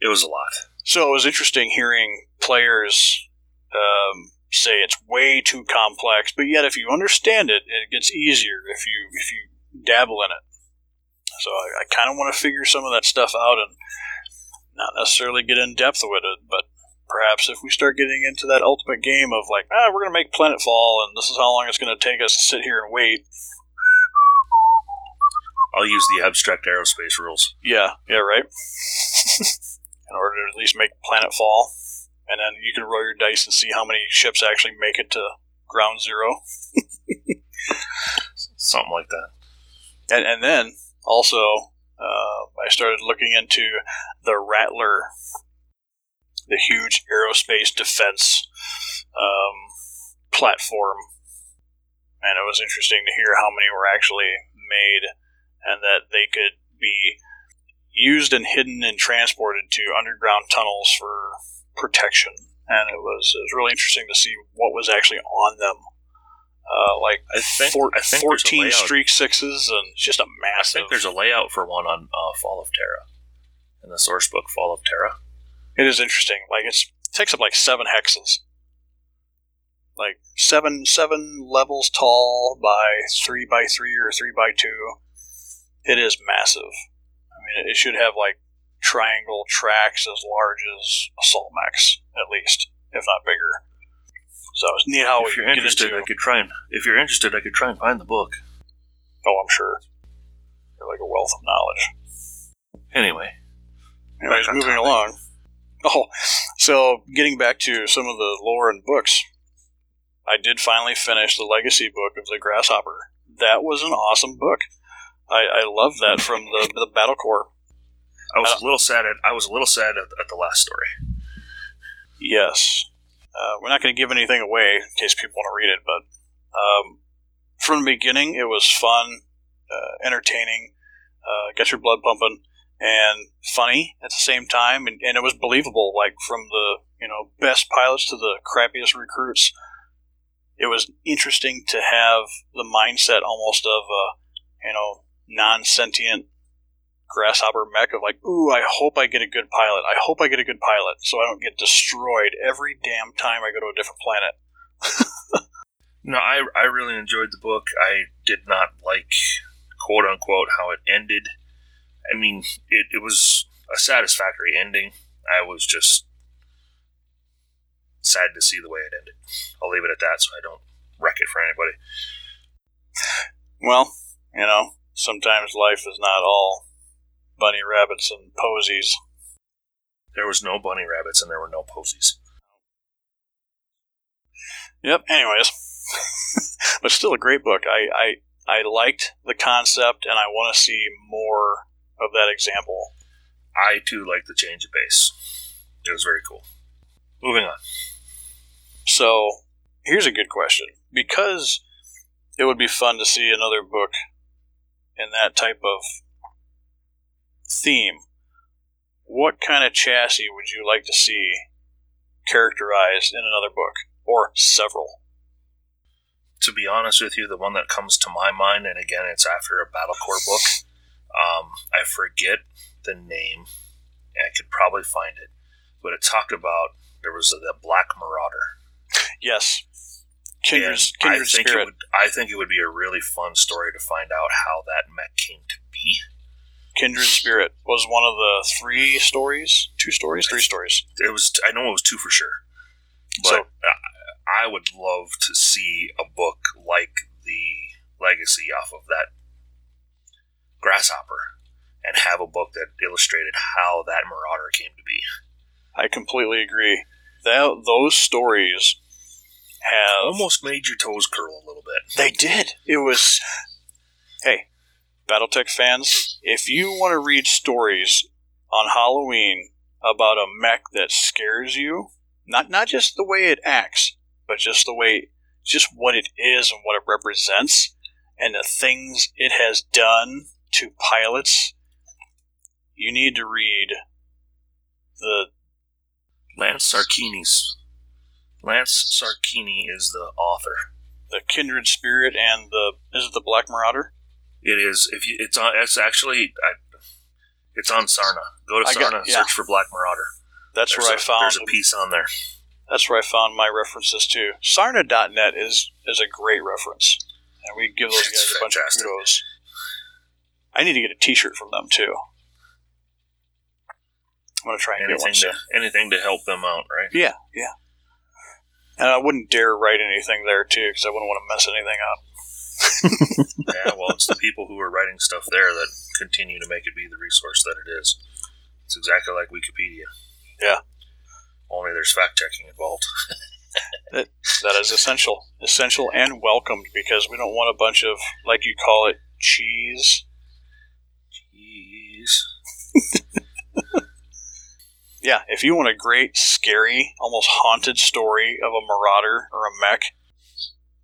S2: It was a lot.
S1: So it was interesting hearing players um, say it's way too complex, but yet if you understand it, it gets easier if you if you dabble in it. So I, I kind of want to figure some of that stuff out and not necessarily get in depth with it, but perhaps if we start getting into that ultimate game of like, ah, we're going to make Planetfall, and this is how long it's going to take us to sit here and wait.
S2: I'll use the abstract aerospace rules.
S1: Yeah, yeah, right. in order to at least make Planetfall, and then you can roll your dice and see how many ships actually make it to ground zero.
S2: Something like that.
S1: And, and then also, uh, I started looking into the Rattler, the huge aerospace defense um, platform. And it was interesting to hear how many were actually made and that they could be used and hidden and transported to underground tunnels for protection. And it was, it was really interesting to see what was actually on them. Uh, like
S2: I think,
S1: four,
S2: I think
S1: 14 streak sixes and it's just a massive.
S2: think there's a layout for one on uh, Fall of Terra in the source book, Fall of Terra.
S1: It is interesting. Like it's it takes up like seven hexes. Like seven seven levels tall by three by three or three by two. It is massive. I mean, it should have like triangle tracks as large as assault mechs, at least, if not bigger. So it's neat how
S2: if
S1: we
S2: you're
S1: get
S2: interested,
S1: into.
S2: I could try and if you're interested, I could try and find the book.
S1: Oh, I'm sure. You're like a wealth of knowledge.
S2: Anyway,
S1: Anyways, moving
S2: topic.
S1: along. Oh, so getting back to some of the lore and books, I did finally finish the legacy book of the Grasshopper. That was an awesome book. I, I love that from the the Battle Corps.
S2: I was
S1: Uh,
S2: a little sad. At, I was a little sad at, at the last story.
S1: Yes, uh, we're not going to give anything away in case people want to read it, but um, from the beginning, it was fun, uh, entertaining, uh, got your blood pumping, and funny at the same time, and, and it was believable. Like from the you know best pilots to the crappiest recruits, it was interesting to have the mindset almost of a you know non sentient grasshopper mech of like, ooh, I hope I get a good pilot. I hope I get a good pilot so I don't get destroyed every damn time I go to a different planet.
S2: No, I I really enjoyed the book. I did not like quote unquote how it ended. I mean, it, it was a satisfactory ending. I was just sad to see the way it ended. I'll leave it at that so I don't wreck it for anybody.
S1: Well, you know, sometimes life is not all bunny rabbits and posies.
S2: There was no bunny rabbits and there were no posies.
S1: Yep. Anyways, but still a great book. I, I I liked the concept, and I want to see more of that example.
S2: I too like the change of base. It was very cool. Moving on.
S1: So here's a good question because it would be fun to see another book in that type of theme. what kind of chassis would you like to see characterized in another book or several?
S2: To be honest with you, the one that comes to my mind, and again, it's after a Battle Corps book. Um, I forget the name. I could probably find it, but it talked about there was the Black Marauder.
S1: Yes, kindred, kindred
S2: I think
S1: spirit.
S2: It would, I think it would be a really fun story to find out how that mech came to be.
S1: Kindred Spirit was one of the three stories, two stories, three stories.
S2: It was. I know it was two for sure, but
S1: So-
S2: I, I would love to see a book like the Legacy off of that Grasshopper, and have a book that illustrated how that Marauder came to be.
S1: I completely agree. That those stories have
S2: Almost made your toes curl a little bit.
S1: They did. It was. Hey, BattleTech fans, if you want to read stories on Halloween about a mech that scares you, not not just the way it acts, but just the way, just what it is and what it represents, and the things it has done to pilots, you need to read the
S2: Lance Scarinci's Lance Scarinci is the author.
S1: the Kindred Spirit and the is it the Black Marauder?
S2: It is if you it's on it's actually I, it's on Sarna. Go to
S1: I got-
S2: Sarna,
S1: yeah.
S2: search for Black Marauder.
S1: That's
S2: There's
S1: where
S2: a,
S1: I found
S2: there's a piece on there.
S1: That's where I found my references too. Sarna.net is is a great reference, and we give those guys a bunch of kudos. I need to get a T-shirt from them too. I'm gonna try and
S2: Anything
S1: get one
S2: to anything to help them out, right?
S1: Yeah, yeah. And I wouldn't dare write anything there too, because I wouldn't want to mess anything up.
S2: Yeah, well, it's the people who are writing stuff there that continue to make it be the resource that it is. It's exactly like Wikipedia.
S1: Yeah.
S2: Only there's fact checking involved.
S1: that, That is essential, essential and welcomed because we don't want a bunch of, like you call it, cheese.
S2: Jeez.
S1: Yeah, if you want a great, scary, almost haunted story of a marauder or a mech,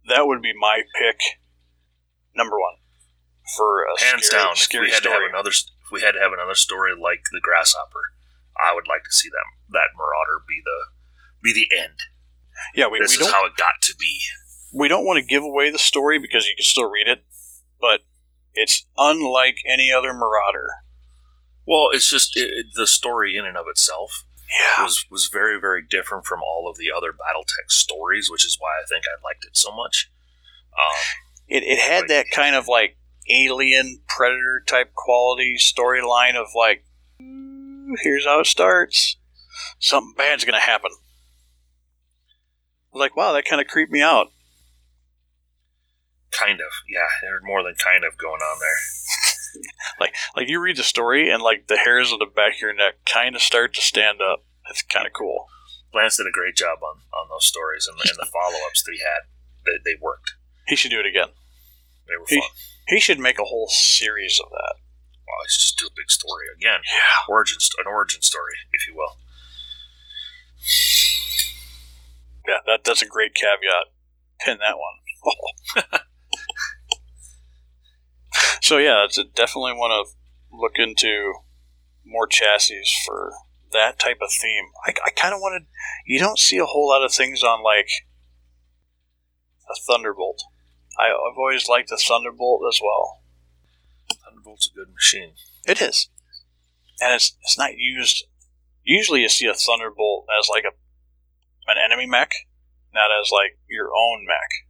S1: that would be my pick. Number one for a
S2: Hands
S1: scary,
S2: down, if we had
S1: story.
S2: to have another, if we had to have another story like the Grasshopper, I would like to see that that Marauder be the be the end.
S1: yeah, we,
S2: this
S1: we
S2: is
S1: don't
S2: how it got to be.
S1: we don't want to give away the story because you can still read it, but it's unlike any other marauder.
S2: Well, it's just it, it- the story in and of itself
S1: Yeah,
S2: was was very very different from all of the other BattleTech stories, which is why I think I liked it so much. Um,
S1: it it had that kind of like alien predator type quality storyline of like, here's how it starts. Something bad's gonna happen. I was like, wow, that kind of creeped me out.
S2: kind of, yeah, there's more than kind of going on there.
S1: Like, like you read the story and like the hairs on the back of your neck kind of start to stand up. It's kind of cool.
S2: Lance did a great job on, on those stories and, and the follow ups that he had. They, they worked.
S1: He should do it again.
S2: They were
S1: He-
S2: fun.
S1: He should make a whole series of that.
S2: Well, let's just do a big story again.
S1: Yeah.
S2: Origin, an origin story, if you will.
S1: Yeah, that that's a great caveat. Pin that one. so yeah, it's definitely want to look into more chassis for that type of theme. I, I kind of wanted. You don't see a whole lot of things on like a Thunderbolt. I, I've always liked the Thunderbolt as well.
S2: Thunderbolt's a good machine.
S1: It is, and it's it's not used. Usually, you see a Thunderbolt as like a an enemy mech, not as like your own mech.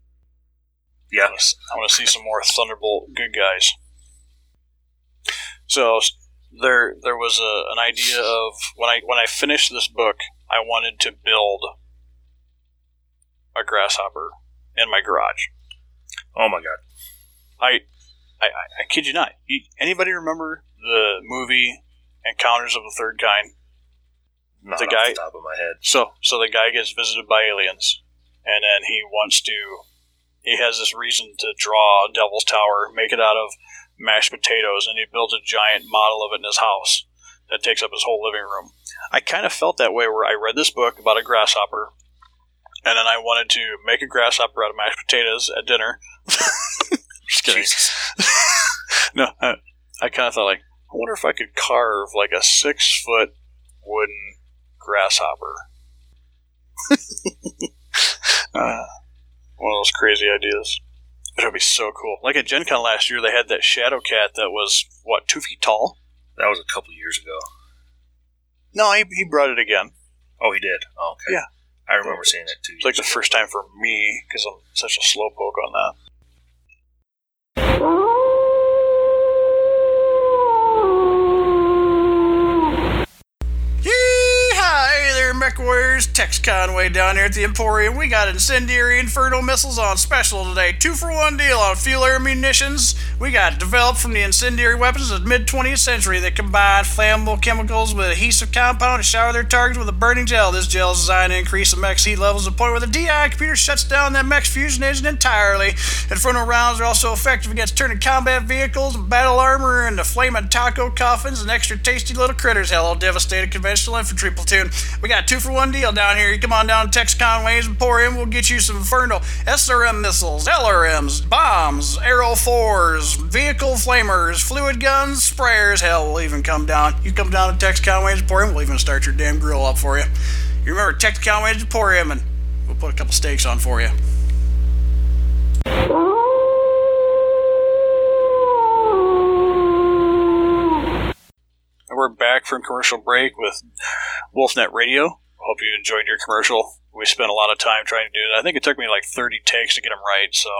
S2: Yeah.
S1: I want to, I want to see some more Thunderbolt good guys. So there, there was a, an idea of when I when I finished this book, I wanted to build a grasshopper in my garage.
S2: Oh my god.
S1: I, I, I, kid you not. You, anybody remember the movie Encounters of the Third Kind?
S2: Not
S1: The
S2: off
S1: guy-
S2: the top of my head.
S1: So, so the guy gets visited by aliens, and then he wants to. He has this reason to draw Devil's Tower, make it out of mashed potatoes, and he builds a giant model of it in his house that takes up his whole living room. I kind of felt that way where I read this book about a grasshopper, and then I wanted to make a grasshopper out of mashed potatoes at dinner. Just kidding. No, I, I kind of thought like, I wonder if I could carve like a six foot wooden grasshopper. uh, one of those crazy ideas. It would be so cool. Like at Gen Con last year, they had that Shadow Cat that was, what, two feet tall?
S2: That was a couple years ago.
S1: No, he, he brought it again.
S2: Oh, he did. Oh, okay.
S1: Yeah.
S2: I remember seeing it too.
S1: It's like the first time for me because I'm such a slowpoke on that. Mech Warriors. Tex Conway down here at the Emporium. We got incendiary inferno missiles on special today. Two for one deal on fuel air munitions. We got developed from the incendiary weapons of the mid 20th century that combine flammable chemicals with adhesive compound to shower their targets with a burning gel. This gel is designed to increase the mech's heat levels to the point where the DI computer shuts down that mech's fusion engine entirely. Inferno rounds are also effective against turning combat vehicles and battle armor into flaming taco coffins and extra tasty little critters. Hello, devastated conventional infantry platoon. We got two for one deal down here. You come on down to Tex Conway's Emporium. We'll get you some Inferno SRM missiles, LRMs, bombs, Arrow 4s, vehicle flamers, fluid guns, sprayers. Hell, we'll even come down. You come down to Tex Conway's Emporium, we'll even start your damn grill up for you. You remember Tex Conway's Emporium, and we'll put a couple steaks on for you. We're back from commercial break with Wolfnet Radio. Hope you enjoyed your commercial. We spent a lot of time trying to do it. I think it took me like 30 takes to get them right, so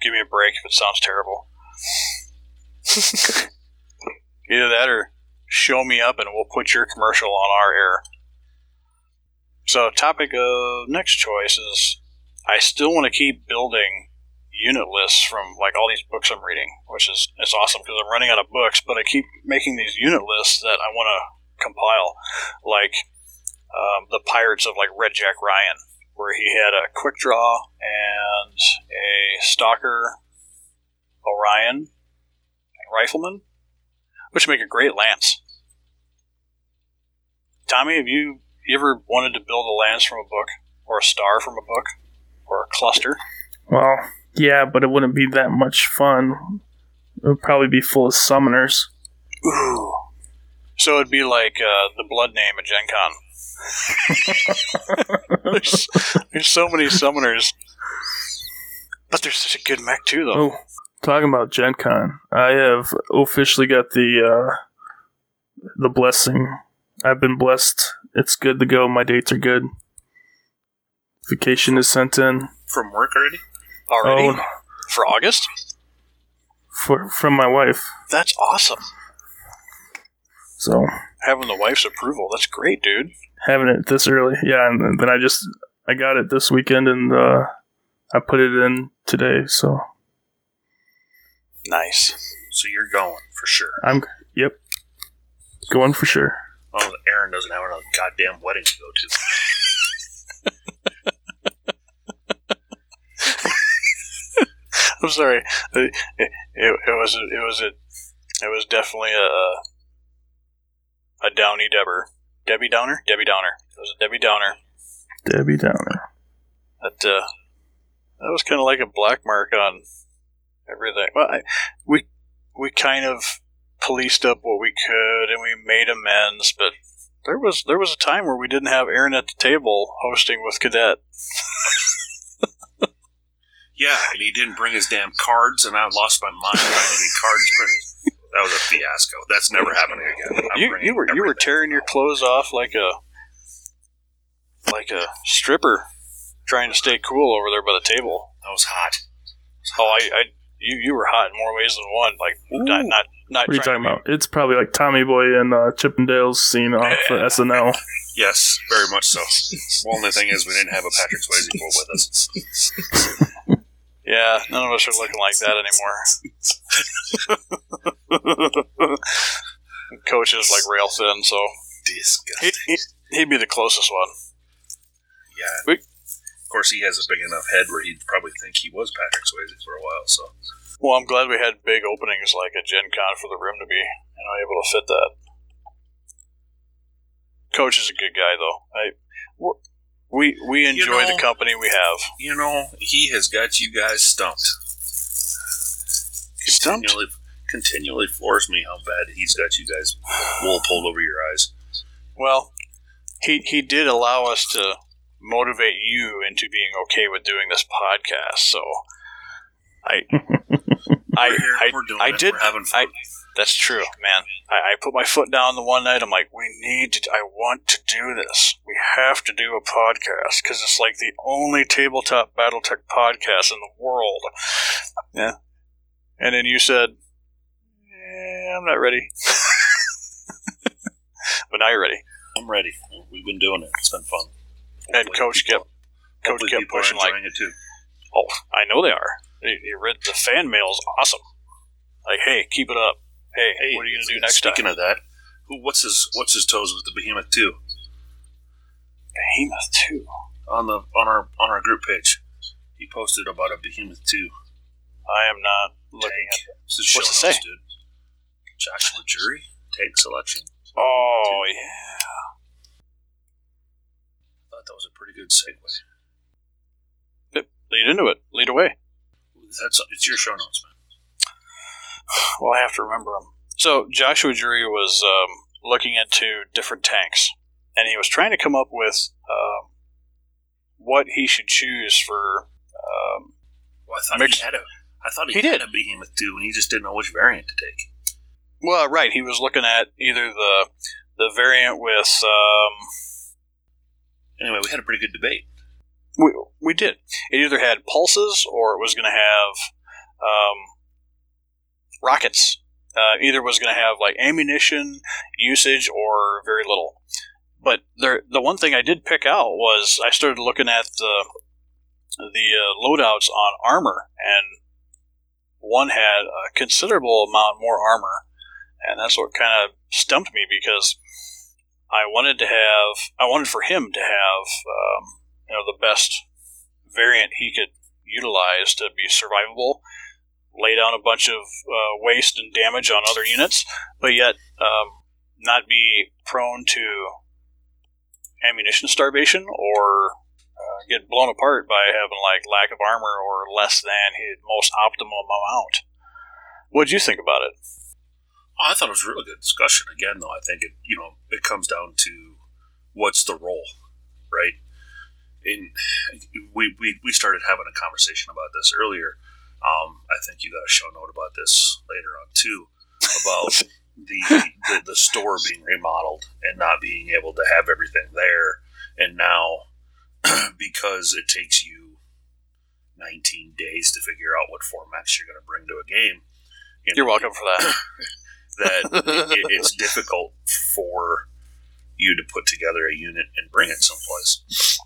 S1: give me a break if it sounds terrible. Either that or show me up and we'll put your commercial on our air. So, topic of next choice is I still want to keep building unit lists from like all these books I'm reading, which is it's awesome because I'm running out of books, but I keep making these unit lists that I want to compile, like um, the Pirates of like Red Jack Ryan, where he had a quick draw and a stalker Orion rifleman, which make a great lance. Tommy, have you, you ever wanted to build a lance from a book, or a star from a book, or a cluster?
S3: Well, yeah, but it wouldn't be that much fun. It would probably be full of summoners.
S1: Ooh. So it'd be like uh, the blood name at Gen Con. There's, there's so many summoners. But there's such a good mech too, though.
S3: Oh, talking about Gen Con, I have officially got the uh, the blessing. I've been blessed. It's good to go. My dates are good. Vacation is sent in.
S2: From work already?
S1: Already?
S3: Oh,
S1: For August?
S3: for from my wife.
S1: That's awesome.
S3: So
S1: Having the wife's approval. That's great, dude.
S3: Having it this early, yeah, and then I just I got it this weekend and uh, I put it in today. So
S1: Nice.
S2: So you're going for sure.
S3: I'm yep going for sure.
S2: Oh, Aaron doesn't have another goddamn wedding to go to.
S1: I'm sorry. It, it, it was it was a it was definitely a a Downy Debber. Debbie Downer? Debbie Downer. It was a Debbie Downer.
S3: Debbie Downer.
S1: That uh, that was kind of like a black mark on everything. Well, I, we we kind of policed up what we could and we made amends, but there was there was a time where we didn't have Aaron at the table hosting with Cadet.
S2: Yeah, and he didn't bring his damn cards, and I lost my mind trying to get cards printed. That was a fiasco. That's never happening again. I'm
S1: You, you were you were tearing your clothes off like a like a stripper trying to stay cool over there by the table.
S2: That was hot.
S1: Oh, I, I you you were hot in more ways than one. Like not not not.
S3: What are you talking about? It's probably like Tommy Boy and uh, Chippendales scene off of SNL.
S2: Yes, very much so. Well, only thing is, we didn't have a Patrick Swayze quote with us.
S1: Yeah, none of us are looking like that anymore. Coach is like rail thin, so
S2: Disgusting.
S1: he, he, he'd be the closest one.
S2: Yeah.
S1: We-
S2: Of course, he has a big enough head where he'd probably think he was Patrick Swayze for a while. So
S1: Well, I'm glad we had big openings like at Gen Con for the room to be, you know, able to fit that. Coach is a good guy, though. I, we're, we we enjoy
S2: know-
S1: the company we have.
S2: you know, he has got you guys stumped.
S1: Stumped?
S2: Continually, continually floors me how bad he's got you guys wool pulled over your eyes.
S1: Well, he he did allow us to motivate you into being okay with doing this podcast. So I I I, I
S2: it,
S1: did
S2: fun.
S1: that's true, man. I, I put my foot down the one night. I'm like, we need to. I want to do this. We have to do a podcast because it's like the only tabletop BattleTech podcast in the world. Yeah. And then you said, eh, I'm not ready. but now you're ready.
S2: I'm ready. We've been doing it. It's been fun.
S1: And Coach kept Coach
S2: hopefully
S1: kept pushing like,
S2: it too.
S1: oh, I know they are. They read the fan mail's awesome. Like, hey, keep it up. Hey,
S2: Hey,
S1: what are you gonna do next
S2: speaking
S1: time?
S2: of that, who what's his what's his toes with the behemoth two
S1: Behemoth too.
S2: on the on our on our group page? He posted about a behemoth two
S1: I am not looking
S2: tank.
S1: at.
S2: This is
S1: What's it
S2: notes,
S1: say?
S2: dude. Joshua Jury tank selection.
S1: Oh yeah.
S2: thought that was a pretty good segue. Yep.
S1: Lead into it. Lead away.
S2: That's it's your show notes, man.
S1: Well, I have to remember them. So Joshua Jury was um, looking into different tanks, and he was trying to come up with um, what he should choose for. Um,
S2: Well, I thought
S1: Mix-
S2: he had a. I thought he,
S1: He did.
S2: a behemoth too, and he just didn't know which variant to take.
S1: well, right, he was looking at either the the variant with. Um,
S2: Anyway, we had a pretty good debate.
S1: We, we did. It either had pulses or it was going to have um, rockets. Uh, either was going to have like ammunition usage or very little. But there, the one thing I did pick out was I started looking at the the uh, loadouts on armor, and one had a considerable amount more armor, and that's what kind of stumped me because I wanted to have I wanted for him to have um, you know the best variant he could utilize to be survivable, lay down a bunch of uh, waste and damage on other units, but yet um, not be prone to ammunition starvation or uh, get blown apart by having like lack of armor or less than his most optimal amount. What'd you think about it?
S2: I thought it was a really good discussion. Again, though, I think it you know it comes down to what's the role, right? In we, we, we started having a conversation about this earlier. Um, I think you got a show note about this later on too, about the, the the store being remodeled and not being able to have everything there, and now because it takes you 19 days to figure out what formats you're going to bring to a game. you
S1: You're
S2: know,
S1: welcome for that.
S2: that it, it's difficult for you to put together a unit and bring it someplace.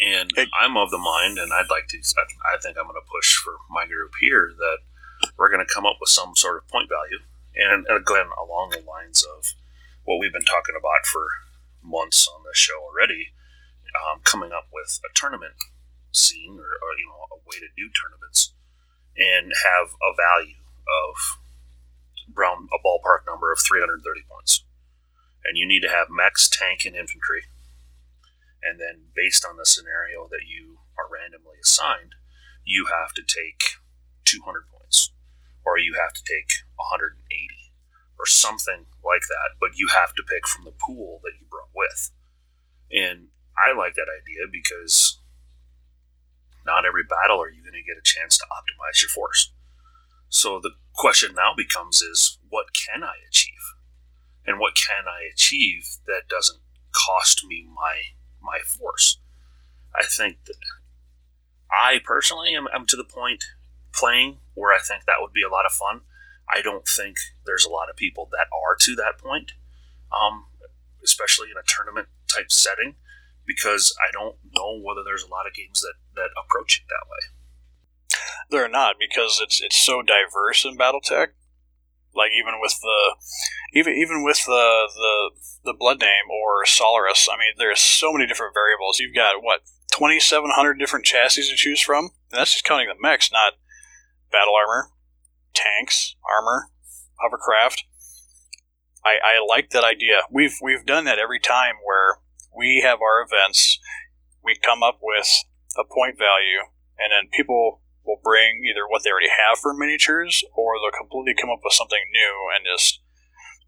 S2: And
S1: Hey.
S2: I'm of the mind, and I'd like to, I I think I'm going to push for my group here that we're going to come up with some sort of point value. And, and again, along the lines of what we've been talking about for months on this show already, um, coming up with a tournament scene or, or you know a way to do tournaments and have a value of around a ballpark number of 330 points. And you need to have max tank, and infantry. And then, based on the scenario that you are randomly assigned, you have to take 200 points, or you have to take 180, or something like that. But you have to pick from the pool that you brought with. And I like that idea because not every battle are you going to get a chance to optimize your force. So the question now becomes is what can I achieve? And what can I achieve that doesn't cost me my my force? I think that I personally am I'm to the point playing where I think that would be a lot of fun. I don't think there's a lot of people that are to that point, um, especially in a tournament type setting, because I don't know whether there's a lot of games that, that approach it that way.
S1: They're not because it's it's so diverse in BattleTech. Like even with the even even with the the the blood name or Solaris, I mean, there's so many different variables. You've got what twenty seven hundred different chassis to choose from. And that's just counting the mechs, not battle armor, tanks, armor, hovercraft. I, I like that idea. We've we've done that every time where we have our events. We come up with a point value, and then people will bring either what they already have for miniatures, or they'll completely come up with something new and just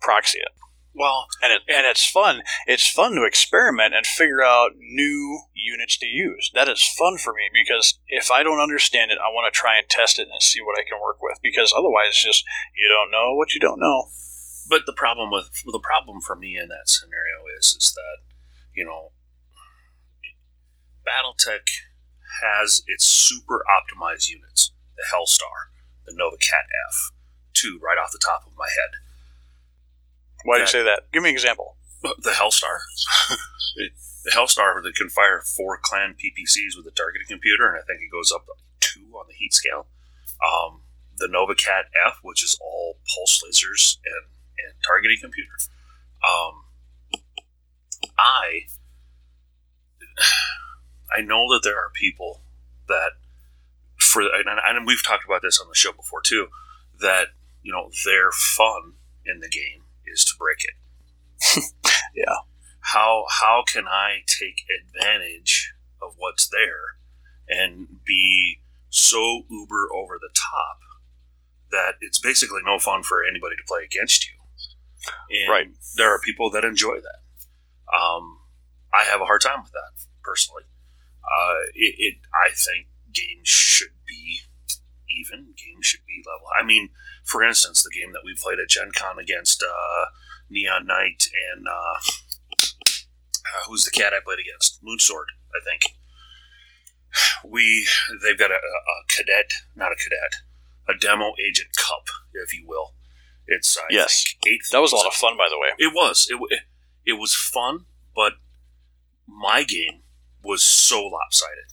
S1: proxy it.
S2: Well,
S1: and it, and it's fun. It's fun to experiment and figure out new units to use. That is fun for me because if I don't understand it, I want to try and test it and see what I can work with. Because otherwise, it's just you don't know what you don't know.
S2: But the problem with the problem for me in that scenario is is that you know BattleTech has its super optimized units, the Hellstar, the Nova Cat F, two right off the top of my head.
S1: Why do you say that? Give me an example.
S2: The Hellstar. the Hellstar that can fire four clan PPCs with a targeting computer, and I think it goes up to two on the heat scale. Um, the Nova Cat F, which is all pulse lasers and, and targeting computer. Um, I I know that there are people that for and, and we've talked about this on the show before too that you know their fun in the game is to break it.
S1: yeah.
S2: How how can I take advantage of what's there and be so uber over the top that it's basically no fun for anybody to play against you. And
S1: right.
S2: There are people that enjoy that. Um, I have a hard time with that personally. Uh, it, it, I think games should be even. Games should be level. I mean, for instance, the game that we played at Gen Con against uh, Neon Knight and uh, uh, who's the cat I played against? Moonsword, I think. We they've got a, a cadet, not a cadet, a demo agent cup, if you will. It's I
S1: yes,
S2: eight.
S1: That was a lot of fun, by the way.
S2: It was. It, it, it was fun, but my game was so lopsided.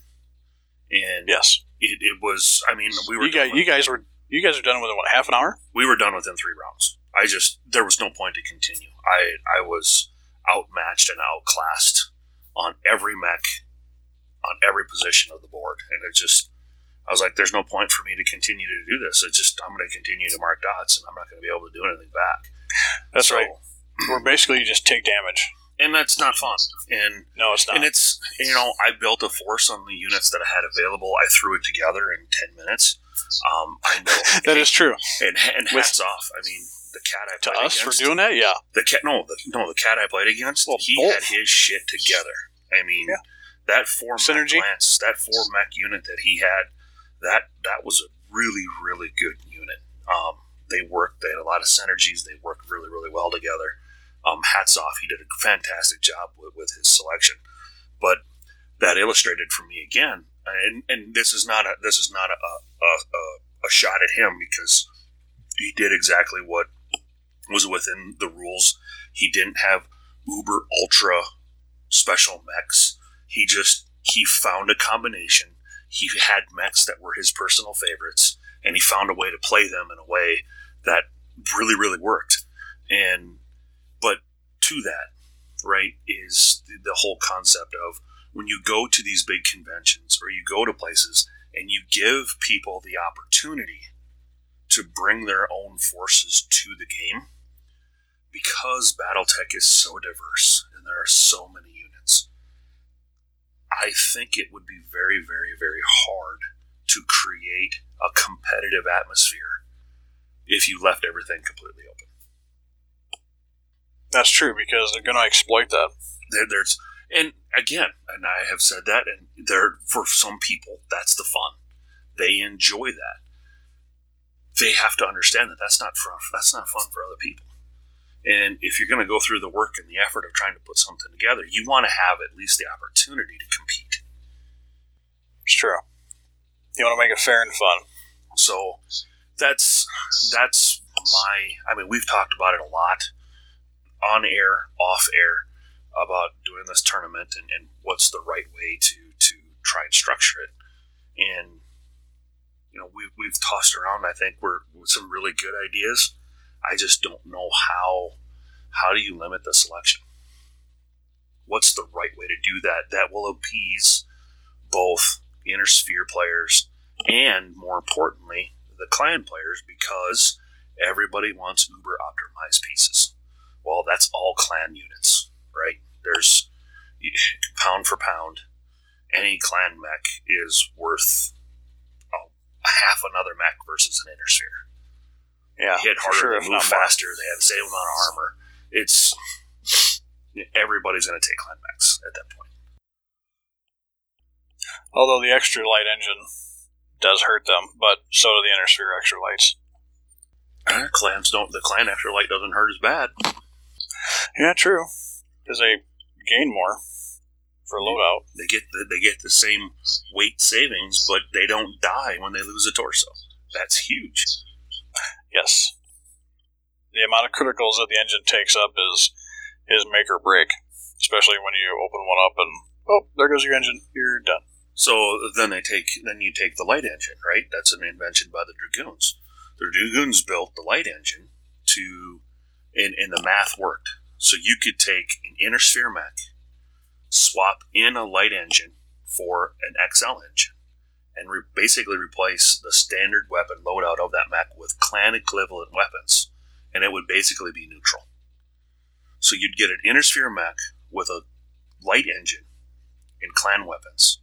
S2: And
S1: yes,
S2: it, it was. I mean, we were.
S1: You guys, you guys were. You guys were done within what half an hour?
S2: We were done within three rounds. I just there was no point to continue. I I was outmatched and outclassed on every mech, on every position of the board, and it just. I was like, "There's no point for me to continue to do this. It's just I'm going to continue to mark dots, and I'm not going to be able to do anything back."
S1: That's so, right. Where basically just take damage
S2: and that's not fun. And
S1: no, it's not.
S2: And it's you know I built a force on the units that I had available. I threw it together in ten minutes. Um, I know
S1: that and, is true.
S2: And, and hats With, off. I mean, the cat I
S1: to
S2: played
S1: us
S2: against,
S1: for doing that, yeah.
S2: The cat, no, the, no, the cat I played against, well, he both. had his shit together. I mean, yeah. that four
S1: synergy,
S2: glance, that four mech unit that he had, that that was a really really good unit. Um, they worked. They had a lot of synergies. They worked really really well together um, hats off. He did a fantastic job with, with his selection. But that illustrated for me again, and, and this is not a this is not a, a, a, a shot at him because he did exactly what was within the rules. He didn't have uber ultra special mechs. He just he found a combination. He had mechs that were his personal favorites, and he found a way to play them in a way that really really worked. And but to that, right, is the, whole concept of when you go to these big conventions or you go to places and you give people the opportunity to bring their own forces to the game, because Battletech is so diverse and there are so many units, I think it would be very, very, very hard to create a competitive atmosphere if you left everything completely open.
S1: That's true because they're going to exploit that.
S2: There, there's and again, and I have said that, and there for some people that's the fun. They enjoy that. They have to understand that that's not for, That's not fun for other people. And if you're going to go through the work and the effort of trying to put something together, you want to have at least the opportunity to compete.
S1: It's true. You want to make it fair and fun.
S2: So that's that's my. I mean, we've talked about it a lot on air, off air about doing this tournament and, and what's the right way to to try and structure it. And you know, we've we've tossed around. I think we're with some really good ideas. I just don't know how how do you limit the selection. What's the right way to do that that will appease both inner sphere players and more importantly the clan players because everybody wants uber optimized pieces well, that's all clan units, right? There's pound for pound, any clan mech is worth oh, half another mech versus an inner sphere.
S1: Yeah,
S2: they hit harder, sure, they move faster, they have the same amount of armor. it's everybody's going to take Climax at that point.
S1: Although the extra light engine does hurt them, but so do the inner sphere extra lights.
S2: Uh, clams don't. The clan extra light doesn't hurt as bad.
S1: Yeah, true. Because they gain more for loadout.
S2: They get the, they get the same weight savings, but they don't die when they lose a torso. That's huge.
S1: Yes. The amount of criticals that the engine takes up is is make or break, especially when you open one up and oh, there goes your engine. You're done.
S2: So then they take then you take the light engine, right? That's an invention by the Dragoons. The Dragoons built the light engine to, and, and the math worked. So you could take an inner sphere mech, swap in a light engine for an XL engine, and re- basically replace the standard weapon loadout of that mech with clan equivalent weapons, and it would basically be neutral. So you'd get an inner sphere mech with a light engine and clan weapons.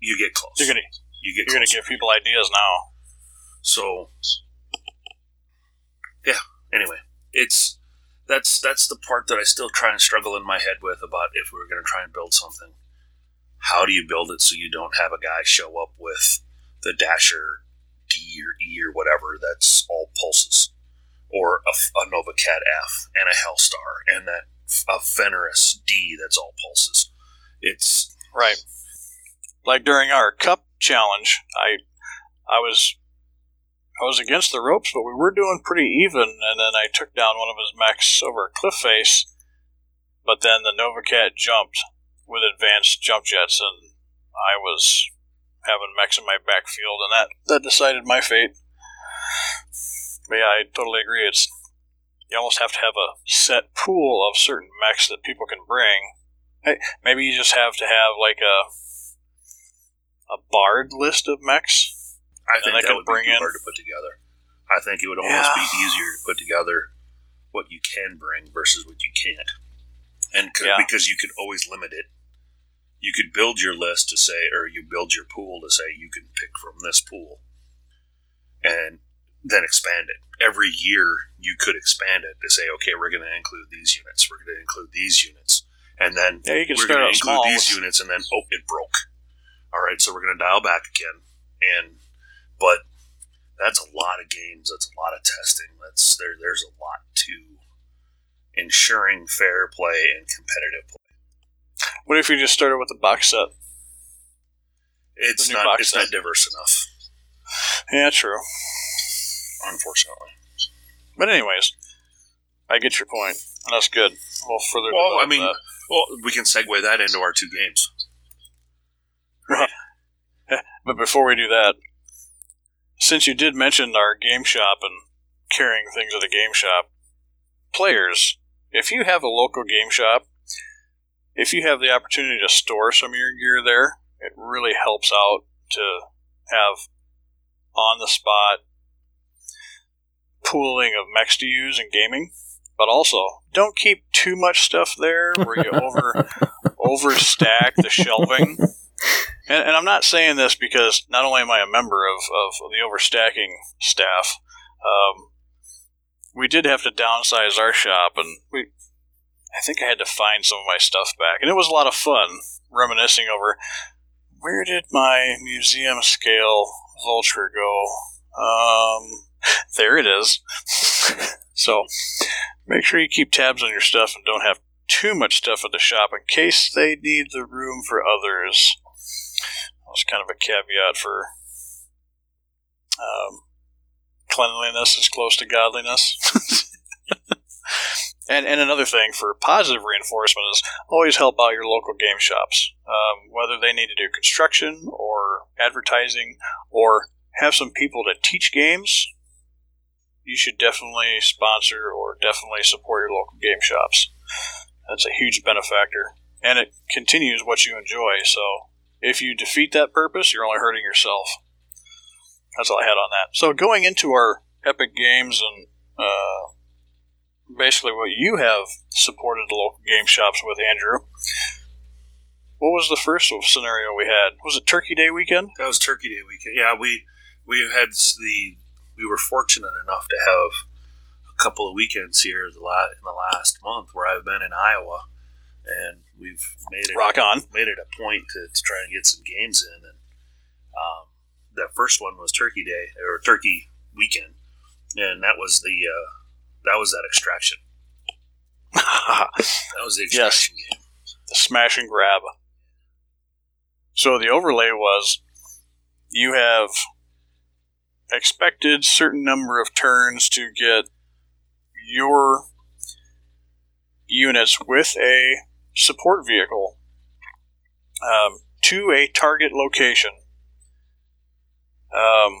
S2: You get close.
S1: You're gonna
S2: you get
S1: you're gonna give people ideas now.
S2: So, yeah. Anyway, it's that's that's the part that I still try and struggle in my head with about if we were going to try and build something. How do you build it so you don't have a guy show up with the Dasher D or E or whatever that's all pulses, or a Nova Cat F and a Hellstar and that a Fenris D that's all pulses. It's
S1: Right. Like during our cup challenge, I I was I was against the ropes, but we were doing pretty even, and then I took down one of his mechs over a cliff face. But then the Nova Cat jumped with advanced jump jets, and I was having mechs in my backfield, and that that decided my fate. But yeah, I totally agree. It's you almost have to have a set pool of certain mechs that people can bring. Hey, maybe you just have to have like a a barred list of mechs.
S2: I
S1: And
S2: think that would
S1: bring
S2: be too
S1: in-
S2: hard to put together. I think it would almost
S1: Yeah.
S2: be easier to put together what you can bring versus what you can't, and
S1: Yeah.
S2: because you could always limit it. You could build your list to say, or you build your pool to say you can pick from this pool, and then expand it. Every year, you could expand it to say, okay, we're going to include these units, we're going to include these units, and then
S1: Yeah, you can
S2: we're going to include
S1: small.
S2: these units, and then oh, it broke. All right, so we're going to dial back again, and but that's a lot of games. That's a lot of testing. That's there. There's a lot to ensuring fair play and competitive play.
S1: What if you just started with a box set?
S2: It's not. It's
S1: set.
S2: not diverse enough,
S1: Yeah, true.
S2: unfortunately.
S1: But anyways, I get your point, and that's good. We'll further.
S2: Well, I mean,
S1: that.
S2: well, we can segue that into our two games. Right.
S1: But before we do that, since you did mention our game shop and carrying things at the game shop, players, if you have a local game shop, if you have the opportunity to store some of your gear there, it really helps out to have on the spot pooling of mechs to use in gaming. But also, don't keep too much stuff there where you over overstack the shelving. And, and I'm not saying this because not only am I a member of, of the overstacking staff, um, we did have to downsize our shop, and we, I think I had to find some of my stuff back, and it was a lot of fun reminiscing over where did my museum scale vulture go. Um, there it is. so make sure you keep tabs on your stuff and don't have too much stuff at the shop in case they need the room for others. That's kind of a caveat for um, cleanliness is close to godliness. and and another thing for positive reinforcement is always help out your local game shops, um, whether they need to do construction or advertising or have some people to teach games. You should definitely sponsor or definitely support your local game shops. That's a huge benefactor, and it continues what you enjoy. So if you defeat that purpose, you're only hurting yourself. That's all I had on that. So going into our epic games and uh, basically what you have supported the local game shops with, Andrew. What was the first scenario we had? Was it Turkey Day weekend?
S2: That was Turkey Day weekend. Yeah, we we had the we were fortunate enough to have a couple of weekends here the in the last month where I've been in Iowa, and we've made it
S1: Rock on.
S2: made it a point to, to try and get some games in. And um, that first one was Turkey Day or Turkey Weekend, and that was the uh, that was that extraction. That was the extraction game.
S1: the smash and grab. So the overlay was you have expected certain number of turns to get your units with a support vehicle um, to a target location. Um,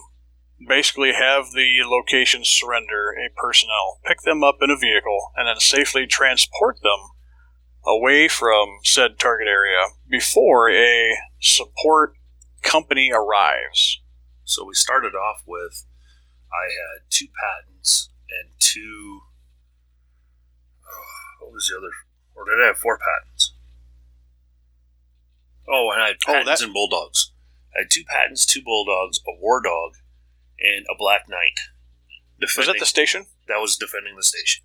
S1: basically, have the location surrender a personnel, pick them up in a vehicle, and then safely transport them away from said target area before a support company arrives.
S2: So we started off with I had two Pattons and two. Oh, what was the other? Or did I have four Pattons? Oh, and I had
S1: Oh,
S2: Pattons
S1: that-
S2: and bulldogs. I had two Pattons, two bulldogs, a war dog, and a black knight.
S1: Was that the station?
S2: that was defending the station.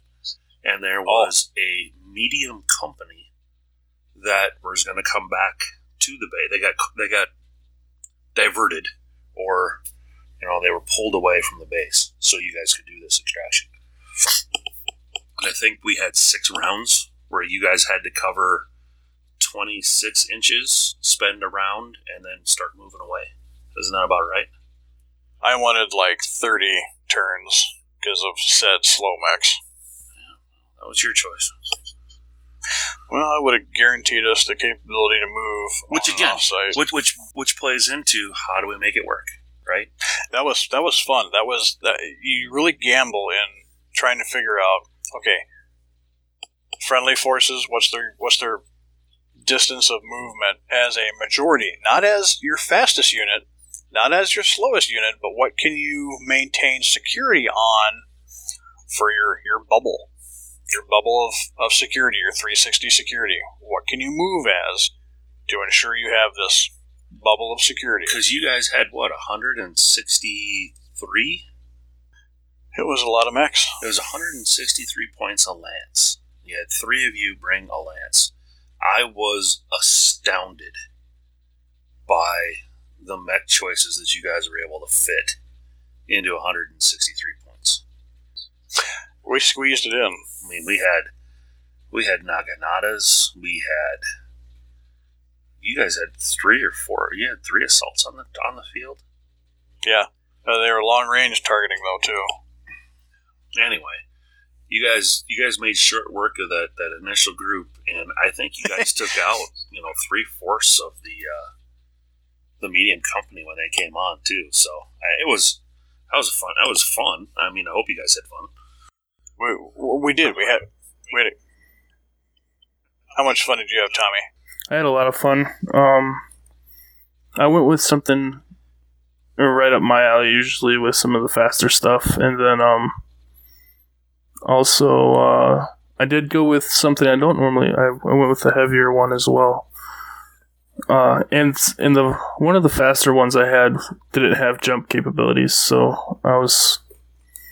S2: And there
S1: Oh.
S2: was a medium company that was going to come back to the bay. They got they got diverted, or you know they were pulled away from the base, so you guys could do this extraction. And I think we had six rounds where you guys had to cover twenty six inches, spend around, and then start moving away. Isn't that about right?
S1: I wanted like 30 turns because of said slow mechs.
S2: That was your choice.
S1: Well, I would have guaranteed us the capability to move
S2: Which
S1: on
S2: again. Which which which plays into how do we make it work, right?
S1: that was that was fun. That was that you really gamble in trying to figure out. Okay, friendly forces. What's their what's their distance of movement as a majority, not as your fastest unit, not as your slowest unit, but what can you maintain security on for your your bubble, your bubble of, of security, your 360 security. What can you move as to ensure you have this bubble of security?
S2: Because you guys had what 163.
S1: It was a lot of mechs.
S2: It was 163 points a lance. You had three of you bring a lance. I was astounded by the mech choices that you guys were able to fit into 163 points.
S1: We squeezed it in.
S2: I mean, we had we had Naginatas. We had you guys had three or four. You had three assaults on the on the field.
S1: Yeah. Uh, they were long range targeting though too.
S2: Anyway, you guys you guys made short work of that that initial group, and I think you guys took out you know three fourths of the uh, the medium company when they came on too. So I, it was that was fun. That was fun. I mean, I hope you guys had fun.
S1: We, we did. We had. We had. How much fun did you have, Tommy?
S3: I had a lot of fun. Um, I went with something right up my alley, usually with some of the faster stuff, and then um, also uh, I did go with something I don't normally. I, I went with the heavier one as well. Uh, and in the one of the faster ones I had didn't have jump capabilities, so I was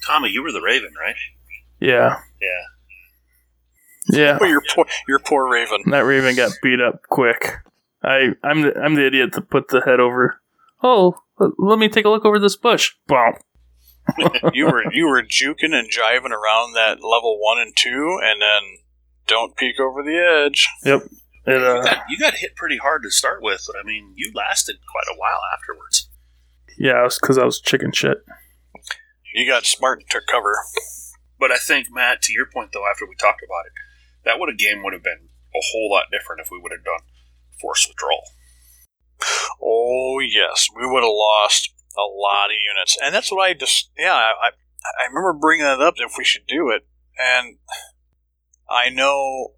S2: Tommy, you were the Raven, right?
S3: yeah
S2: Yeah.
S3: yeah.
S1: Oh, your poor, your poor Raven.
S3: That Raven got beat up quick. I I'm the I'm the idiot that put the head over. Oh, let me take a look over this bush. Boom.
S1: You were you were juking and jiving around that level one and two, and then don't peek over the edge.
S3: Yep. It,
S2: You
S3: uh,
S2: got, you got hit pretty hard to start with, but I mean, you lasted quite a while afterwards.
S3: yeah, it was because I was chicken shit.
S1: You got smart and took cover.
S2: But I think Matt, to your point though, after we talked about it, that would a game would have been a whole lot different if we would have done force withdrawal.
S1: Oh yes, we would have lost a lot of units, and that's what I just yeah I I remember bringing that up if we should do it, and I know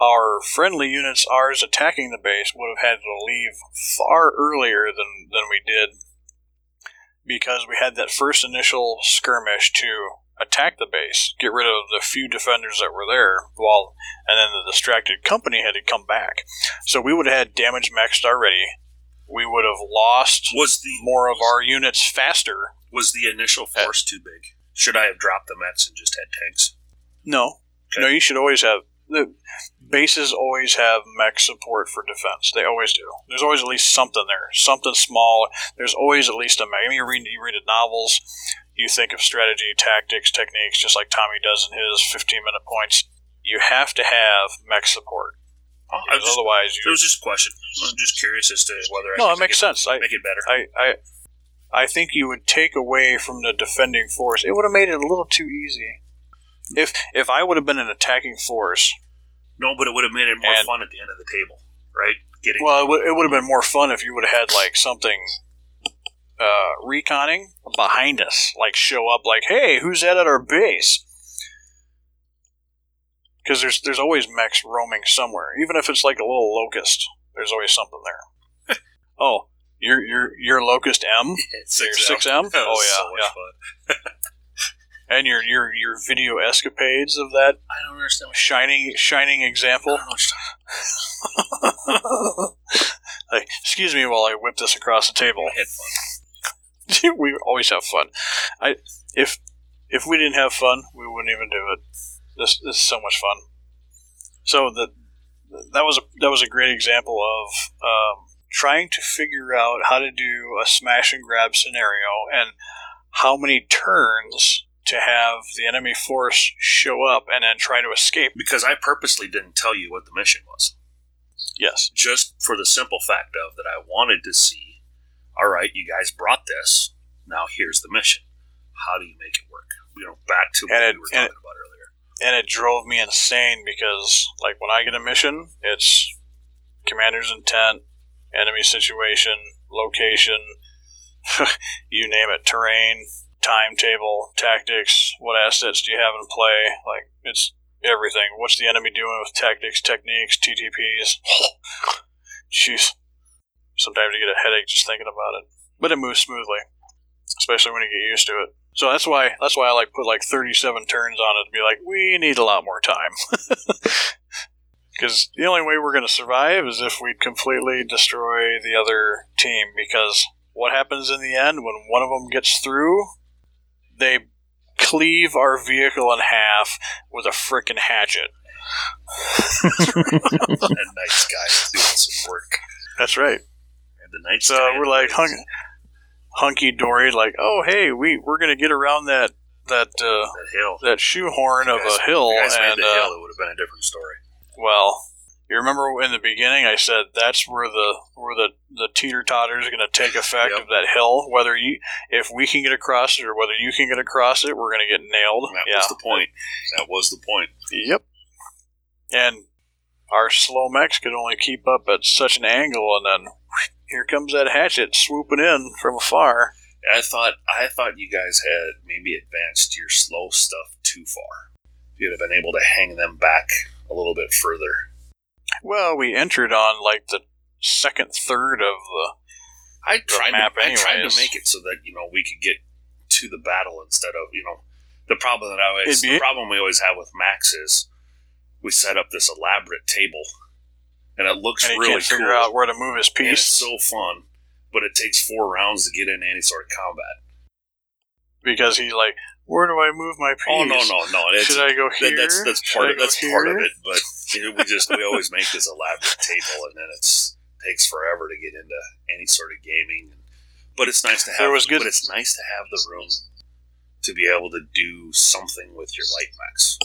S1: our friendly units, ours attacking the base, would have had to leave far earlier than than we did because we had that first initial skirmish to attack the base, get rid of the few defenders that were there, while and then the distracted company had to come back. So we would have had damage maxed already. We would have lost
S2: Was the
S1: more of our units faster.
S2: was the initial force too big? Should I have dropped the Mets and just had tanks?
S1: No,
S2: Okay.
S1: no. You should always have the bases. Always have mech support for defense. They always do. There's always at least something there, something small. There's always at least a mech. I mean, you read you read the novels. You think of strategy, tactics, techniques, just like Tommy does in his 15 minute points. You have to have mech support.
S2: Oh, I was
S1: Because
S2: just,
S1: otherwise,
S2: it was just a question. I'm just curious as to whether I
S1: no, it makes sense. I,
S2: Make it better.
S1: I, I, I think you would take away from the defending force. It would have made it a little too easy. If if I would have been an attacking force,
S2: no, but it would have made it more
S1: And-
S2: fun at the end of the table, right? Getting
S1: well, it would, it would have been more fun if you would have had like something uh, reconning behind us, like show up, like, hey, who's that at our base? Because there's there's always mechs roaming somewhere, even if it's like a little locust. There's always something there. oh, you're you're you're locust M.
S2: It's
S1: Your
S2: 6M.
S1: 6M? Oh, yeah, yeah. and your your your video escapades of that
S2: I don't understand.
S1: Shining shining example.
S2: don't know what you're
S1: like, excuse me while I whip this across the table.
S2: talking about. Had fun.
S1: we always have fun. I if if we didn't have fun, we wouldn't even do it. This, this is so much fun. So that that was a that was a great example of um, trying to figure out how to do a smash and grab scenario and how many turns to have the enemy force show up and then try to escape.
S2: Because I purposely didn't tell you what the mission was.
S1: Yes.
S2: just for the simple fact of that I wanted to see, all right, you guys brought this. Now here's the mission. How do you make it work? You know, back to what
S1: it-
S2: we were
S1: and
S2: talking about earlier.
S1: And it drove me insane because like when I get a mission, it's commander's intent, enemy situation, location, you name it, terrain, timetable, tactics, what assets do you have in play? Like it's everything. What's the enemy doing with tactics, techniques, TTPs? Jeez. Sometimes you get a headache just thinking about it. But it moves smoothly. Especially when you get used to it. So that's why that's why I like put like 37 turns on it to be like we need a lot more time. Because the only way we're going to survive is if we completely destroy the other team. Because what happens in the end when one of them gets through, they cleave our vehicle in half with a frickin' hatchet.
S2: sky is doing some work.
S1: That's right.
S2: And the night
S1: So we're like hung, hunky dory, like, oh hey, we we're going to get around that that uh,
S2: that hill.
S1: that shoehorn of
S2: guys-
S1: a hill,
S2: you guys made the
S1: uh,
S2: hill, it would have been a different story.
S1: Well, you remember in the beginning I said that's where the where the the teeter totter is going to take effect
S2: Yep.
S1: of that hill. Whether you if we can get across it or whether you can get across it, we're going to get nailed.
S2: That
S1: yeah.
S2: was the point. That was the point.
S1: Yep. And our slow mechs could only keep up at such an angle, and then here comes that hatchet swooping in from afar.
S2: I thought I thought you guys had maybe advanced your slow stuff too far. You'd have been able to hang them back a little bit further.
S1: Well, we entered on like the second third of the
S2: I tried
S1: map
S2: to, I tried to make it so that you know we could get to the battle instead of you know the problem that I always the problem we always have with Max is we set up this elaborate table and it looks
S1: and he
S2: really
S1: can't figure out where to move his
S2: and it's
S1: piece
S2: so fun, but it takes four rounds to get into any sort of combat.
S1: because he's like, "Where do I move my piece?"
S2: Oh no no no! It's,
S1: Should I go
S2: that-
S1: here?
S2: that's that's part of that's part of it. But you know, we just we always make this elaborate table, and then it's takes forever to get into any sort of gaming. But it's nice to have.
S1: There was good-
S2: But it's nice to have the room to be able to do something with your light max.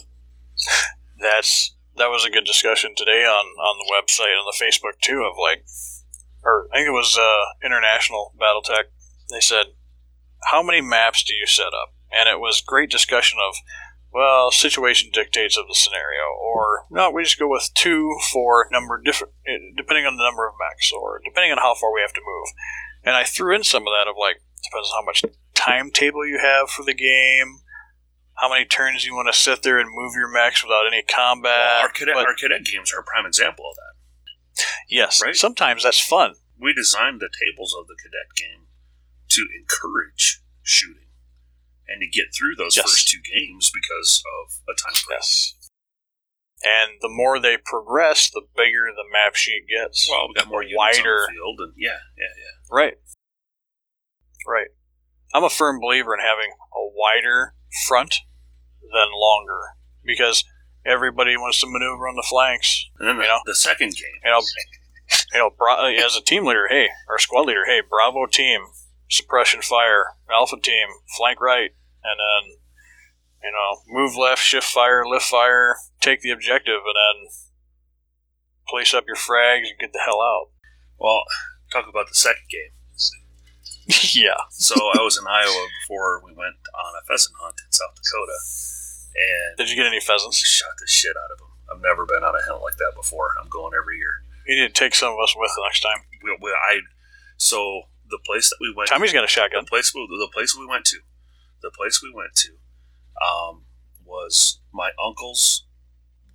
S1: That's that was a good discussion today on on the website on the Facebook too of like, or I think it was uh, International BattleTech. They said, "How many maps do you set up?" And it was great discussion of, well, situation dictates of the scenario, or no, we just go with two for number different, eh, depending on the number of mechs, or depending on how far we have to move. And I threw in some of that of like depends on how much timetable you have for the game, how many turns you want to sit there and move your mechs without any combat.
S2: Well, our cadet
S1: But-
S2: our cadet games are a prime example of that.
S1: yes,
S2: right?
S1: sometimes that's fun.
S2: We designed the tables of the cadet game to encourage shooting and to get through those
S1: Yes.
S2: first two games because of a time frame.
S1: Yes. And the more they progress, the bigger the map sheet gets.
S2: Well, we got more units
S1: wider.
S2: on the field, and yeah, yeah, yeah.
S1: Right. Right. I'm a firm believer in having a wider front than longer because everybody wants to maneuver on the flanks.
S2: And then the,
S1: You know?
S2: the second game,
S1: You know, you know, Bra- as a team leader, hey, our squad leader, hey, Bravo team, suppression fire, Alpha team, flank right, and then you know, move left, shift fire, lift fire, take the objective, and then place up your frags and get the hell out.
S2: well, talk about the second game.
S1: yeah.
S2: So I was in Iowa before we went on a pheasant hunt in South Dakota, and
S1: Did you get any pheasants?
S2: shot the shit out of them. I've never been on a hunt like that before. I'm going every year.
S1: You need to take some of us with next time.
S2: We, we, I so the place that we went.
S1: Tommy's got a shotgun.
S2: the place we, the place we went to, the place we went to, um, was my uncle's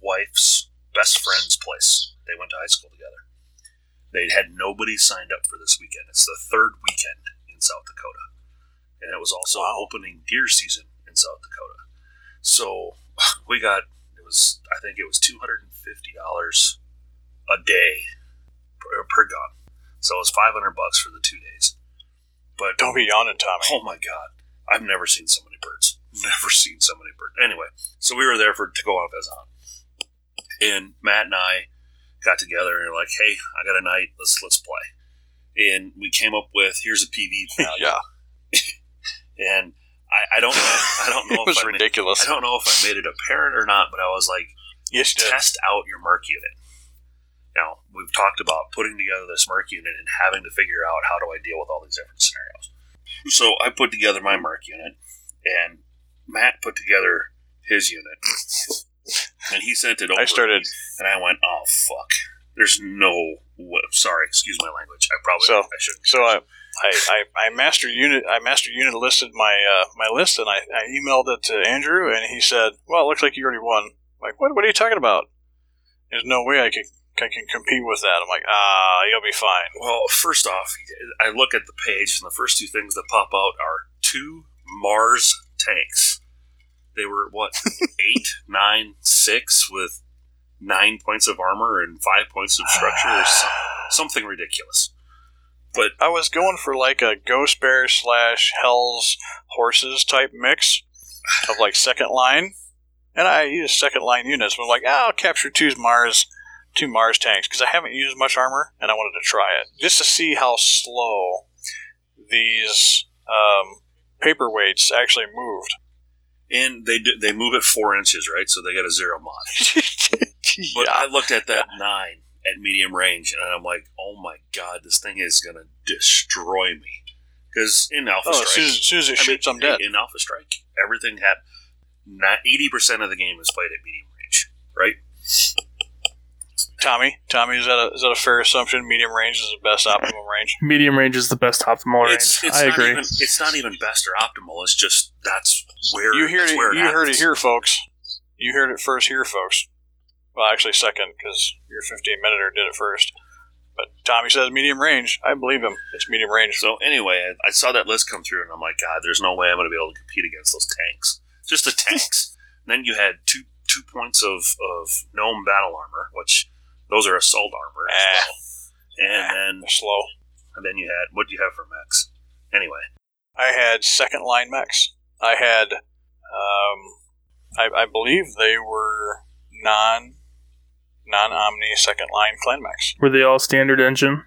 S2: wife's best friend's place. They went to high school together. They had nobody signed up for this weekend. It's the third weekend in South Dakota, and it was also opening deer season in South Dakota. So we got it was I think it was two hundred and fifty dollars a day per, per gun. So it was five hundred bucks for the two days. But
S1: Don't be yawning, Tommy.
S2: Oh my god, I've never seen so many birds. Never seen so many birds. Anyway, so we were there for to go on hunt, and Matt and I got together and we were like, "Hey, I got a night. Let's let's play." And we came up with here's a PV value,
S1: yeah,
S2: and I, I don't know I don't know
S1: it was
S2: if I made,
S1: ridiculous.
S2: I don't know if I made it apparent or not, but I was like,
S1: yes,
S2: test out your Merc unit. Now, we've talked about putting together this Merc unit and having to figure out how do I deal with all these different scenarios. So I put together my Merc unit, and Matt put together his unit, and he sent it over.
S1: I started.
S2: and I went, "Oh fuck! There's no way. Sorry, excuse my language. I probably
S1: So-
S2: I shouldn't."
S1: So I, I, I, I master unit. I master unit listed my uh, my list, and I, I emailed it to Andrew, and he said, "Well, it looks like you already won." I'm like, what? What are you talking about? There's no way I can I can compete with that. I'm like, ah, you'll be fine.
S2: Well, first off, I look at the page, and the first two things that pop out are two Mars tanks. They were what eight, nine, six with nine points of armor and five points of structure, or something ridiculous. But
S1: I was going for like a Ghost Bear slash Hell's Horses type mix of like second line, and I used second line units. But I'm like, ah, I'll capture two Mars, two Mars tanks because I haven't used much armor, and I wanted to try it just to see how slow these um, paperweights actually moved.
S2: and they do, they move at four inches, right? So they got a zero mod. But. I looked at that nine at medium range, and I'm like, oh my god, this thing is gonna destroy me. Because in Alpha
S1: Oh, as soon
S2: Strike,
S1: as, as soon as it
S2: I mean,
S1: shoots, I'm dead.
S2: In Alpha Strike, everything had not eighty percent of the game is played at medium range, right?
S1: Tommy, Tommy, is that a, is that a fair assumption? Medium range is the best optimal range.
S3: Medium range is the best optimal range.
S2: It's, it's
S3: I
S2: not
S3: agree.
S2: Even, it's not even best or optimal. It's just that's where
S1: You hear
S2: that's
S1: it.
S2: where
S1: You heard it here, folks. You heard it first here, folks. Well, actually, second because your 15 minuter did it first. But Tommy says medium range. I believe him. It's medium range.
S2: So anyway, I, I saw that list come through, and I'm like, God, there's no way I'm going to be able to compete against those tanks. Just the tanks. and then you had two two points of of gnome battle armor, which those are assault armor as
S1: Ah.
S2: well. And then
S1: slow.
S2: and then you had what do you have for mechs? Anyway,
S1: I had second line mechs. I had, um, I, I believe they were non non omni second line clan mechs.
S3: Were they all standard engine?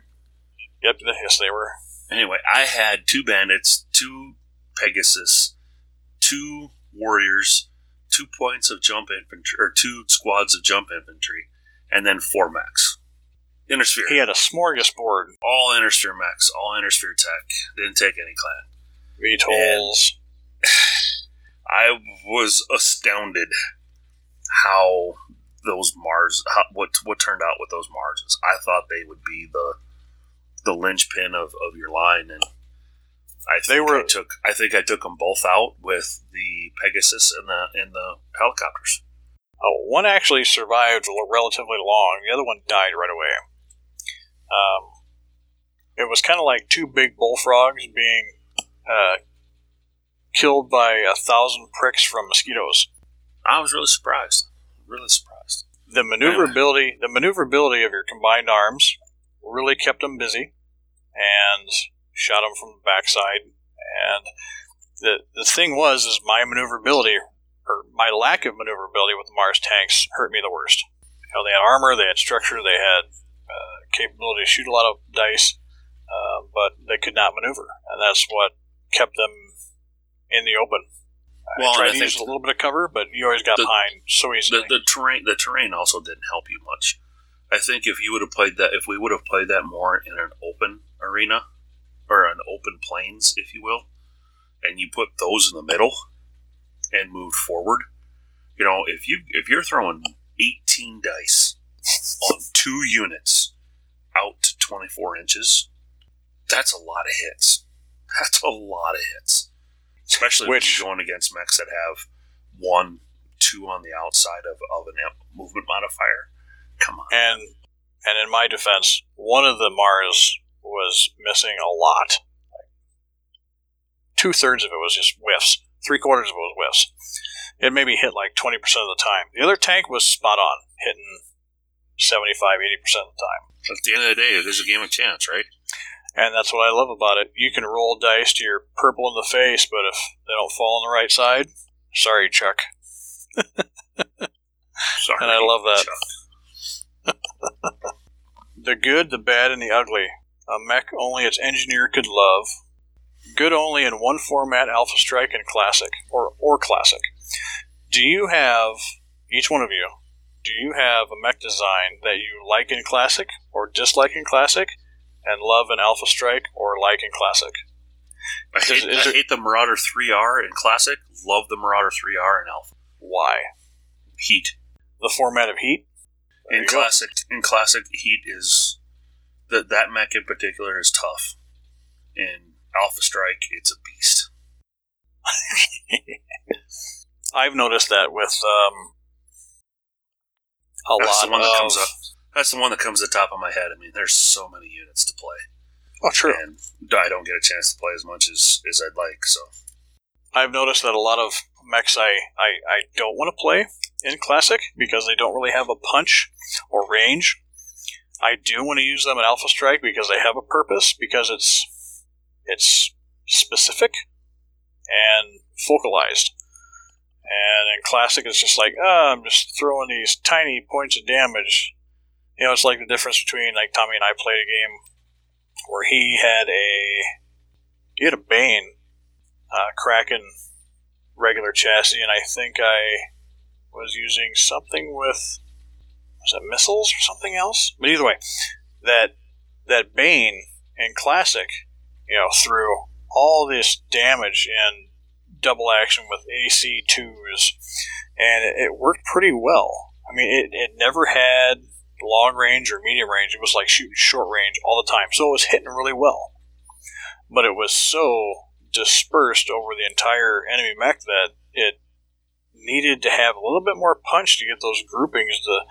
S1: Yep, yes, they were.
S2: anyway, I had two bandits, two Pegasus, two warriors, two points of jump infantry, or two squads of jump infantry, and then four mechs. Inner Sphere.
S1: He had a smorgasbord,
S2: all Inner Sphere mechs, all Inner Sphere tech. Didn't take any clan.
S1: VTOLs.
S2: I was astounded how those Mars, how, what what turned out with those Marses. I thought they would be the the linchpin of, of your line, and I think
S1: They were-
S2: I took I think I took them both out with the Pegasus and the and the helicopters.
S1: Oh, one actually survived relatively long. The other one died right away. Um, it was kind of like two big bullfrogs being uh, killed by a thousand pricks from mosquitoes.
S2: I was really surprised, really surprised.
S1: The maneuverability, the maneuverability of your combined arms, really kept them busy, and shot them from the backside. And the the thing was is my maneuverability or my lack of maneuverability with the Mars tanks hurt me the worst. You know, they had armor, they had structure, they had uh, capability to shoot a lot of dice, uh, but they could not maneuver, and that's what kept them in the open.
S2: Well,
S1: I tried to use a little bit of cover, but you always got
S2: the-
S1: behind so easily.
S2: the, the terrain the terrain also didn't help you much. I think if you would have played that, if we would have played that more in an open arena or an open plains, if you will, and you put those in the middle and moved forward, you know, if you if you're throwing 18 dice on two units out to 24 inches, that's a lot of hits. That's a lot of hits, especially
S1: Which-
S2: when you're going against mechs that have one, two on the outside of, of an amp- movement modifier. Come on.
S1: And and in my defense, one of the Mars was missing a lot. Two thirds of it was just whiffs. Three quarters of it was whiffs. It maybe hit like twenty percent of the time. The other tank was spot on, hitting 75 80 percent of the time.
S2: At the end of the day, it is a game of chance, right?
S1: And that's what I love about it. You can roll dice to your purple in the face, but if they don't fall on the right side, sorry, Chuck.
S2: Sorry.
S1: And I love that. The good, the bad, and the ugly. A mech only its engineer could love. Good only in one format, Alpha Strike and Classic, or or Classic. Do you have each one of you? Do you have a mech design that you like in Classic or dislike in Classic, and love in Alpha Strike or like in Classic?
S2: I hate,
S1: Is- is
S2: I hate the Marauder 3R in Classic. Love the Marauder 3R in Alpha.
S1: Why?
S2: Heat.
S1: The format of Heat. There
S2: In
S1: you go.
S2: Classic, in Classic, Heat is that that mech in particular is tough. In Alpha Strike, it's a beast.
S1: I've noticed that with um, a
S2: That's
S1: lot
S2: the one that
S1: of.
S2: comes up. That's the one that comes to the top of my head. I mean, there's so many units to play,
S1: Oh, true.
S2: and I don't get a chance to play as much as, as I'd like. So
S1: I've noticed that a lot of mechs I, I, I don't want to play in Classic because they don't really have a punch or range. I do want to use them in Alpha Strike because they have a purpose, because it's it's specific and focalized. And in Classic, it's just like, ah, I'm just throwing these tiny points of damage. You know, it's like the difference between like Tommy and I played a game where he had a he had a Bane uh, Kraken regular chassis, and I think I was using something with was it missiles or something else? But either way, that that Bane in Classic, you know, threw all this damage in double action with AC twos, and it, it worked pretty well. I mean, it, it never had long range or medium range. It was like shooting short range all the time, so it was hitting really well. But it was so dispersed over the entire enemy mech that it needed to have a little bit more punch to get those groupings to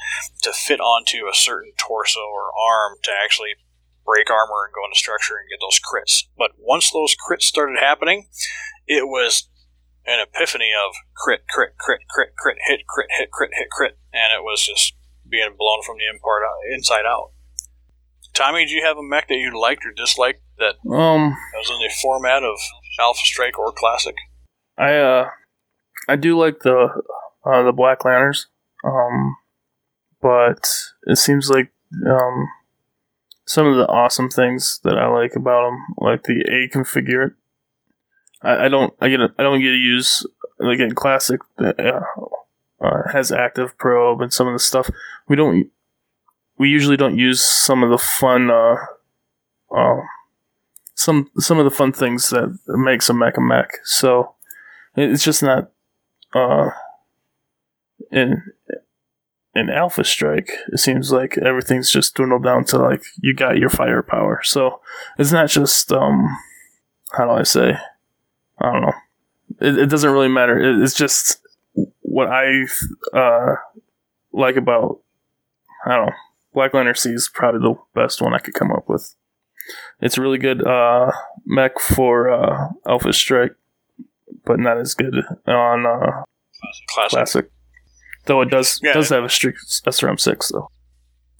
S1: to fit onto a certain torso or arm to actually break armor and go into structure and get those crits. But once those crits started happening, it was an epiphany of crit, crit, crit, crit, crit, hit, crit, hit, crit, hit, crit, and it was just being blown from the impart out, inside out. Tommy, did you have a mech that you liked or disliked that
S3: Um,
S1: was in the format of Alpha Strike or Classic?
S3: I uh, I do like the uh, the Black Lanterns, um, but it seems like um, some of the awesome things that I like about them, like the A configure. I, I don't I get I don't get to use like in Classic uh, uh, has active probe and some of the stuff we don't. We usually don't use some of the fun. Uh, uh, some some of the fun things that makes a mech a mech. So it's just not uh in in Alpha Strike. It seems like everything's just dwindled down to like you got your firepower. So it's not just um how do I say I don't know. It, it doesn't really matter. It, it's just what I uh like about I don't know. Black Lanner C is probably the best one I could come up with. It's a really good uh, mech for uh, Alpha Strike, but not as good on uh,
S1: Classic.
S3: Classic. Though it does
S1: Yeah.
S3: does have a Streak SRM six though.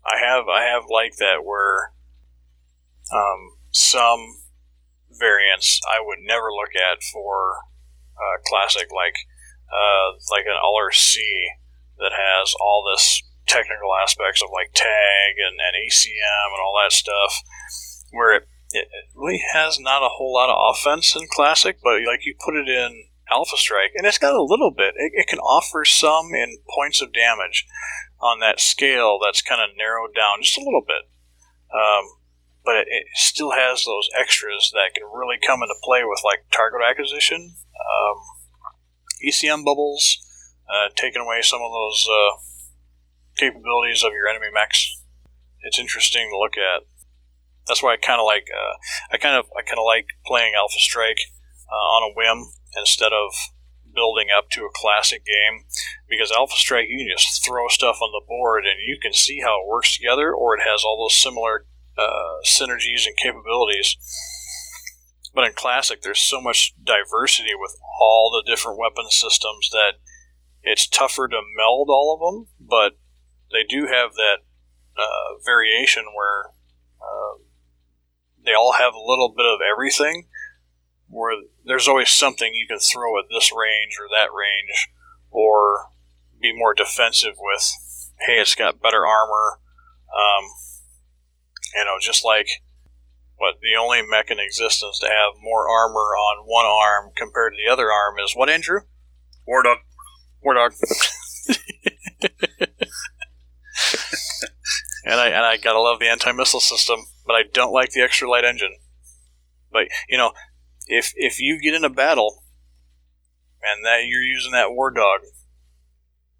S1: I have I have like that where um, some variants I would never look at for uh, classic, like uh, like an LRC that has all this technical aspects of like tag and, and ECM and all that stuff, where it, it really has not a whole lot of offense in classic, but like you put it in Alpha Strike, and it's got a little bit. It, it can offer some in points of damage on that scale that's kind of narrowed down just a little bit. Um, but it, still has those extras that can really come into play with like target acquisition, um, ECM bubbles, uh, taking away some of those uh, capabilities of your enemy mechs. It's interesting to look at. That's why I kind of like uh, I kind of I kind of like playing Alpha Strike uh, on a whim instead of building up to a classic game because Alpha Strike you can just throw stuff on the board and you can see how it works together or it has all those similar uh, synergies and capabilities. But in Classic, there's so much diversity with all the different weapon systems that it's tougher to meld all of them, but they do have that uh, variation where uh, they all have a little bit of everything where there's always something you can throw at this range or that range, or be more defensive with. Hey, it's got better armor. Um, you know, just like what the only mech in existence to have more armor on one arm compared to the other arm is what, Andrew?
S2: War Dog.
S1: War Dog. and I and I gotta love the anti missile system, but I don't like the extra light engine. But you know, if if you get in a battle and that you're using that war dog,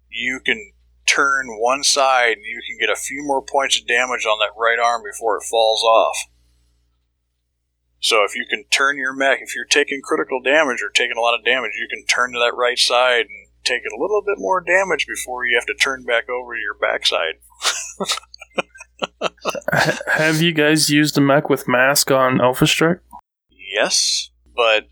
S1: you can turn one side and you can get a few more points of damage on that right arm before it falls off. So if you can turn your mech, if you're taking critical damage or taking a lot of damage, you can turn to that right side and take a little bit more damage before you have to turn back over to your backside.
S3: have you guys used a mech with MASC on Alpha Strike?
S1: Yes but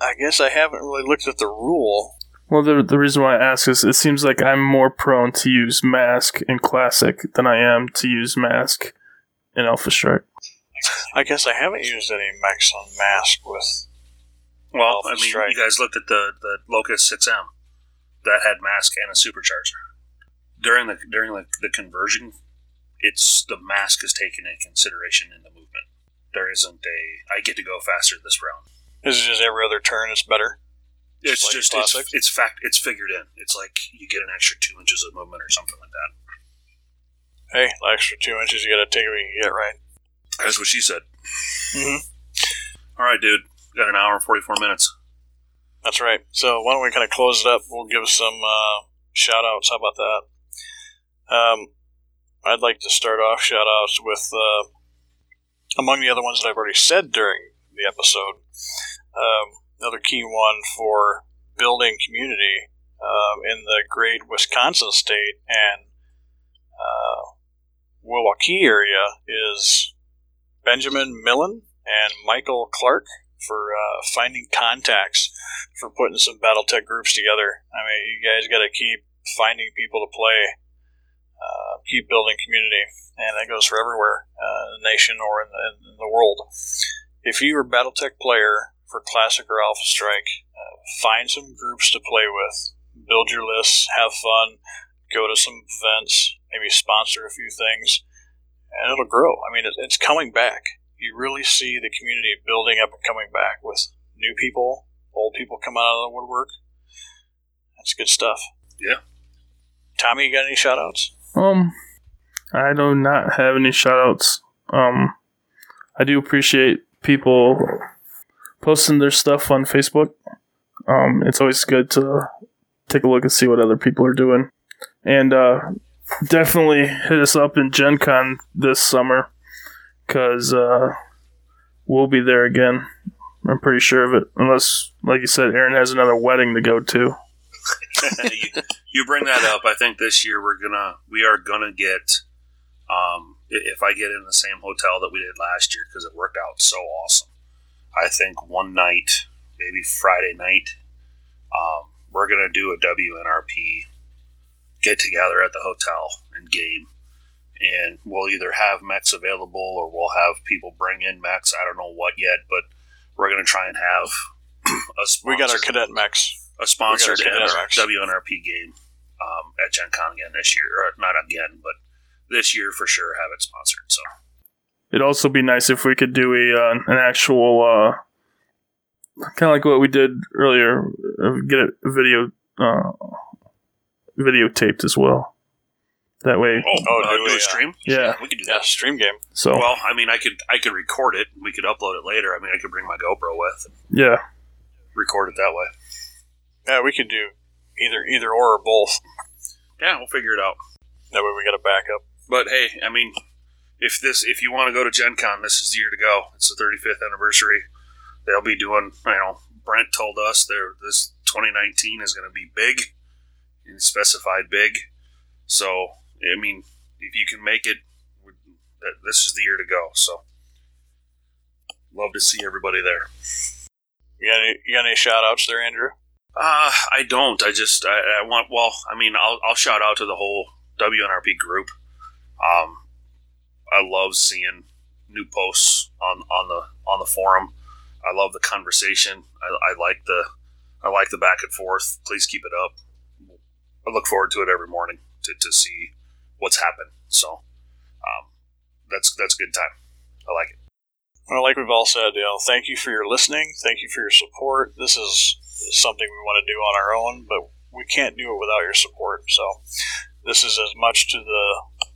S1: I guess I haven't really looked at the rule.
S3: Well, the, the reason why I ask is it seems like I'm more prone to use MASC in Classic than I am to use MASC in Alpha Strike.
S1: I guess I haven't used any mechs on MASC with.
S2: Well, I mean, Strike. you guys looked at the, the Locust 6M that had MASC and a supercharger. During the during the, the conversion, it's the MASC is taken in consideration in the movement. There isn't a I get to go faster this round.
S1: This Is just every other turn is better?
S2: It's like just it's, it's fact it's figured in. It's like you get an extra two inches of movement or something like that.
S1: Hey, like extra two inches, you got to take what you can get, right?
S2: That's what she said.
S1: Mm-hmm.
S2: All right, dude. Got an hour and forty four minutes.
S1: That's right. So why don't we kind of close it up? We'll give some uh, shout outs. How about that? Um, I'd like to start off shout outs with uh, among the other ones that I've already said during the episode. Um, another key one for building community um, in the great Wisconsin state and uh, Milwaukee area is Benjamin Millen and Michael Clark for uh, finding contacts for putting some BattleTech groups together. I mean, you guys got to keep finding people to play, uh, keep building community, and that goes for everywhere uh, in the nation or in the, in the world if you're a BattleTech player for Classic or Alpha Strike, uh, find some groups to play with, build your lists, have fun, go to some events, maybe sponsor a few things, and it'll grow. I mean, it's coming back. You really see the community building up and coming back with new people, old people coming out of the woodwork. That's good stuff.
S2: Yeah.
S1: Tommy, you got any shout outs?
S3: Um, I do not have any shout outs. Um, I do appreciate people posting their stuff on Facebook. Um, it's always good to take a look and see what other people are doing. And uh, definitely hit us up in Gen Con this summer because uh, we'll be there again. I'm pretty sure of it. Unless, like you said, Aaron has another wedding to go to.
S2: you, you, bring that up. I think this year we're gonna we are gonna get um, if I get in the same hotel that we did last year because it worked out so awesome. I think one night, maybe Friday night, um, we're gonna do a WNRP get together at the hotel and game, and we'll either have mechs available or we'll have people bring in mechs. I don't know what yet, but we're gonna try and have a
S1: We got our cadet mechs.
S2: a sponsored
S1: cadet
S2: NR WNRP game um, at Gen Con again this year, or not again, but this year for sure have it sponsored. So
S3: It'd also be nice if we could do a uh, an actual uh, kind of like what we did earlier, uh, get a video uh, videotaped as well. That way,
S2: oh,
S1: Oh,
S2: uh,
S1: do
S2: do
S1: we,
S2: a
S1: uh,
S2: stream?
S3: Yeah.
S2: we could do
S1: Yeah,
S2: that.
S1: stream game.
S3: so
S2: Well, I mean, I could I could record it. We could upload it later. I mean, I could bring my GoPro with and
S3: yeah,
S2: record it that way.
S1: Yeah, we could do either either or or both.
S2: Yeah, we'll figure it out.
S1: That way we got a backup.
S2: But hey, I mean, if this if you want to go to Gen Con, this is the year to go. It's the 35th anniversary. They'll be doing, you know, Brent told us there this 2019 is going to be big, and specified big. So, I mean, if you can make it, this is the year to go. So, love to see everybody there.
S1: You got any, you got any shout outs there, Andrew?
S2: Uh, I don't. I just I, I want. Well, I mean, I'll I'll shout out to the whole WNRP group. Um, I love seeing new posts on on the on the forum. I love the conversation. I, I like the I like the back and forth. Please keep it up. I look forward to it every morning to, to see what's happened. So, um, that's that's a good time. I like it.
S1: Well, like we've all said, you know, thank you for your listening. Thank you for your support. This is something we want to do on our own, but we can't do it without your support. So this is as much to the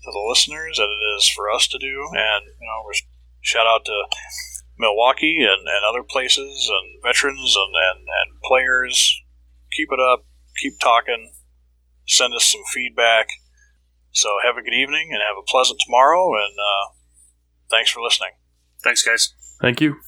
S1: to the listeners as it is for us to do. And you know, we're shout out to Milwaukee and, and other places and veterans and, and, and players. Keep it up. Keep talking. Send us some feedback. So have a good evening and have a pleasant tomorrow. And uh, thanks for listening.
S2: Thanks, guys.
S3: thank you.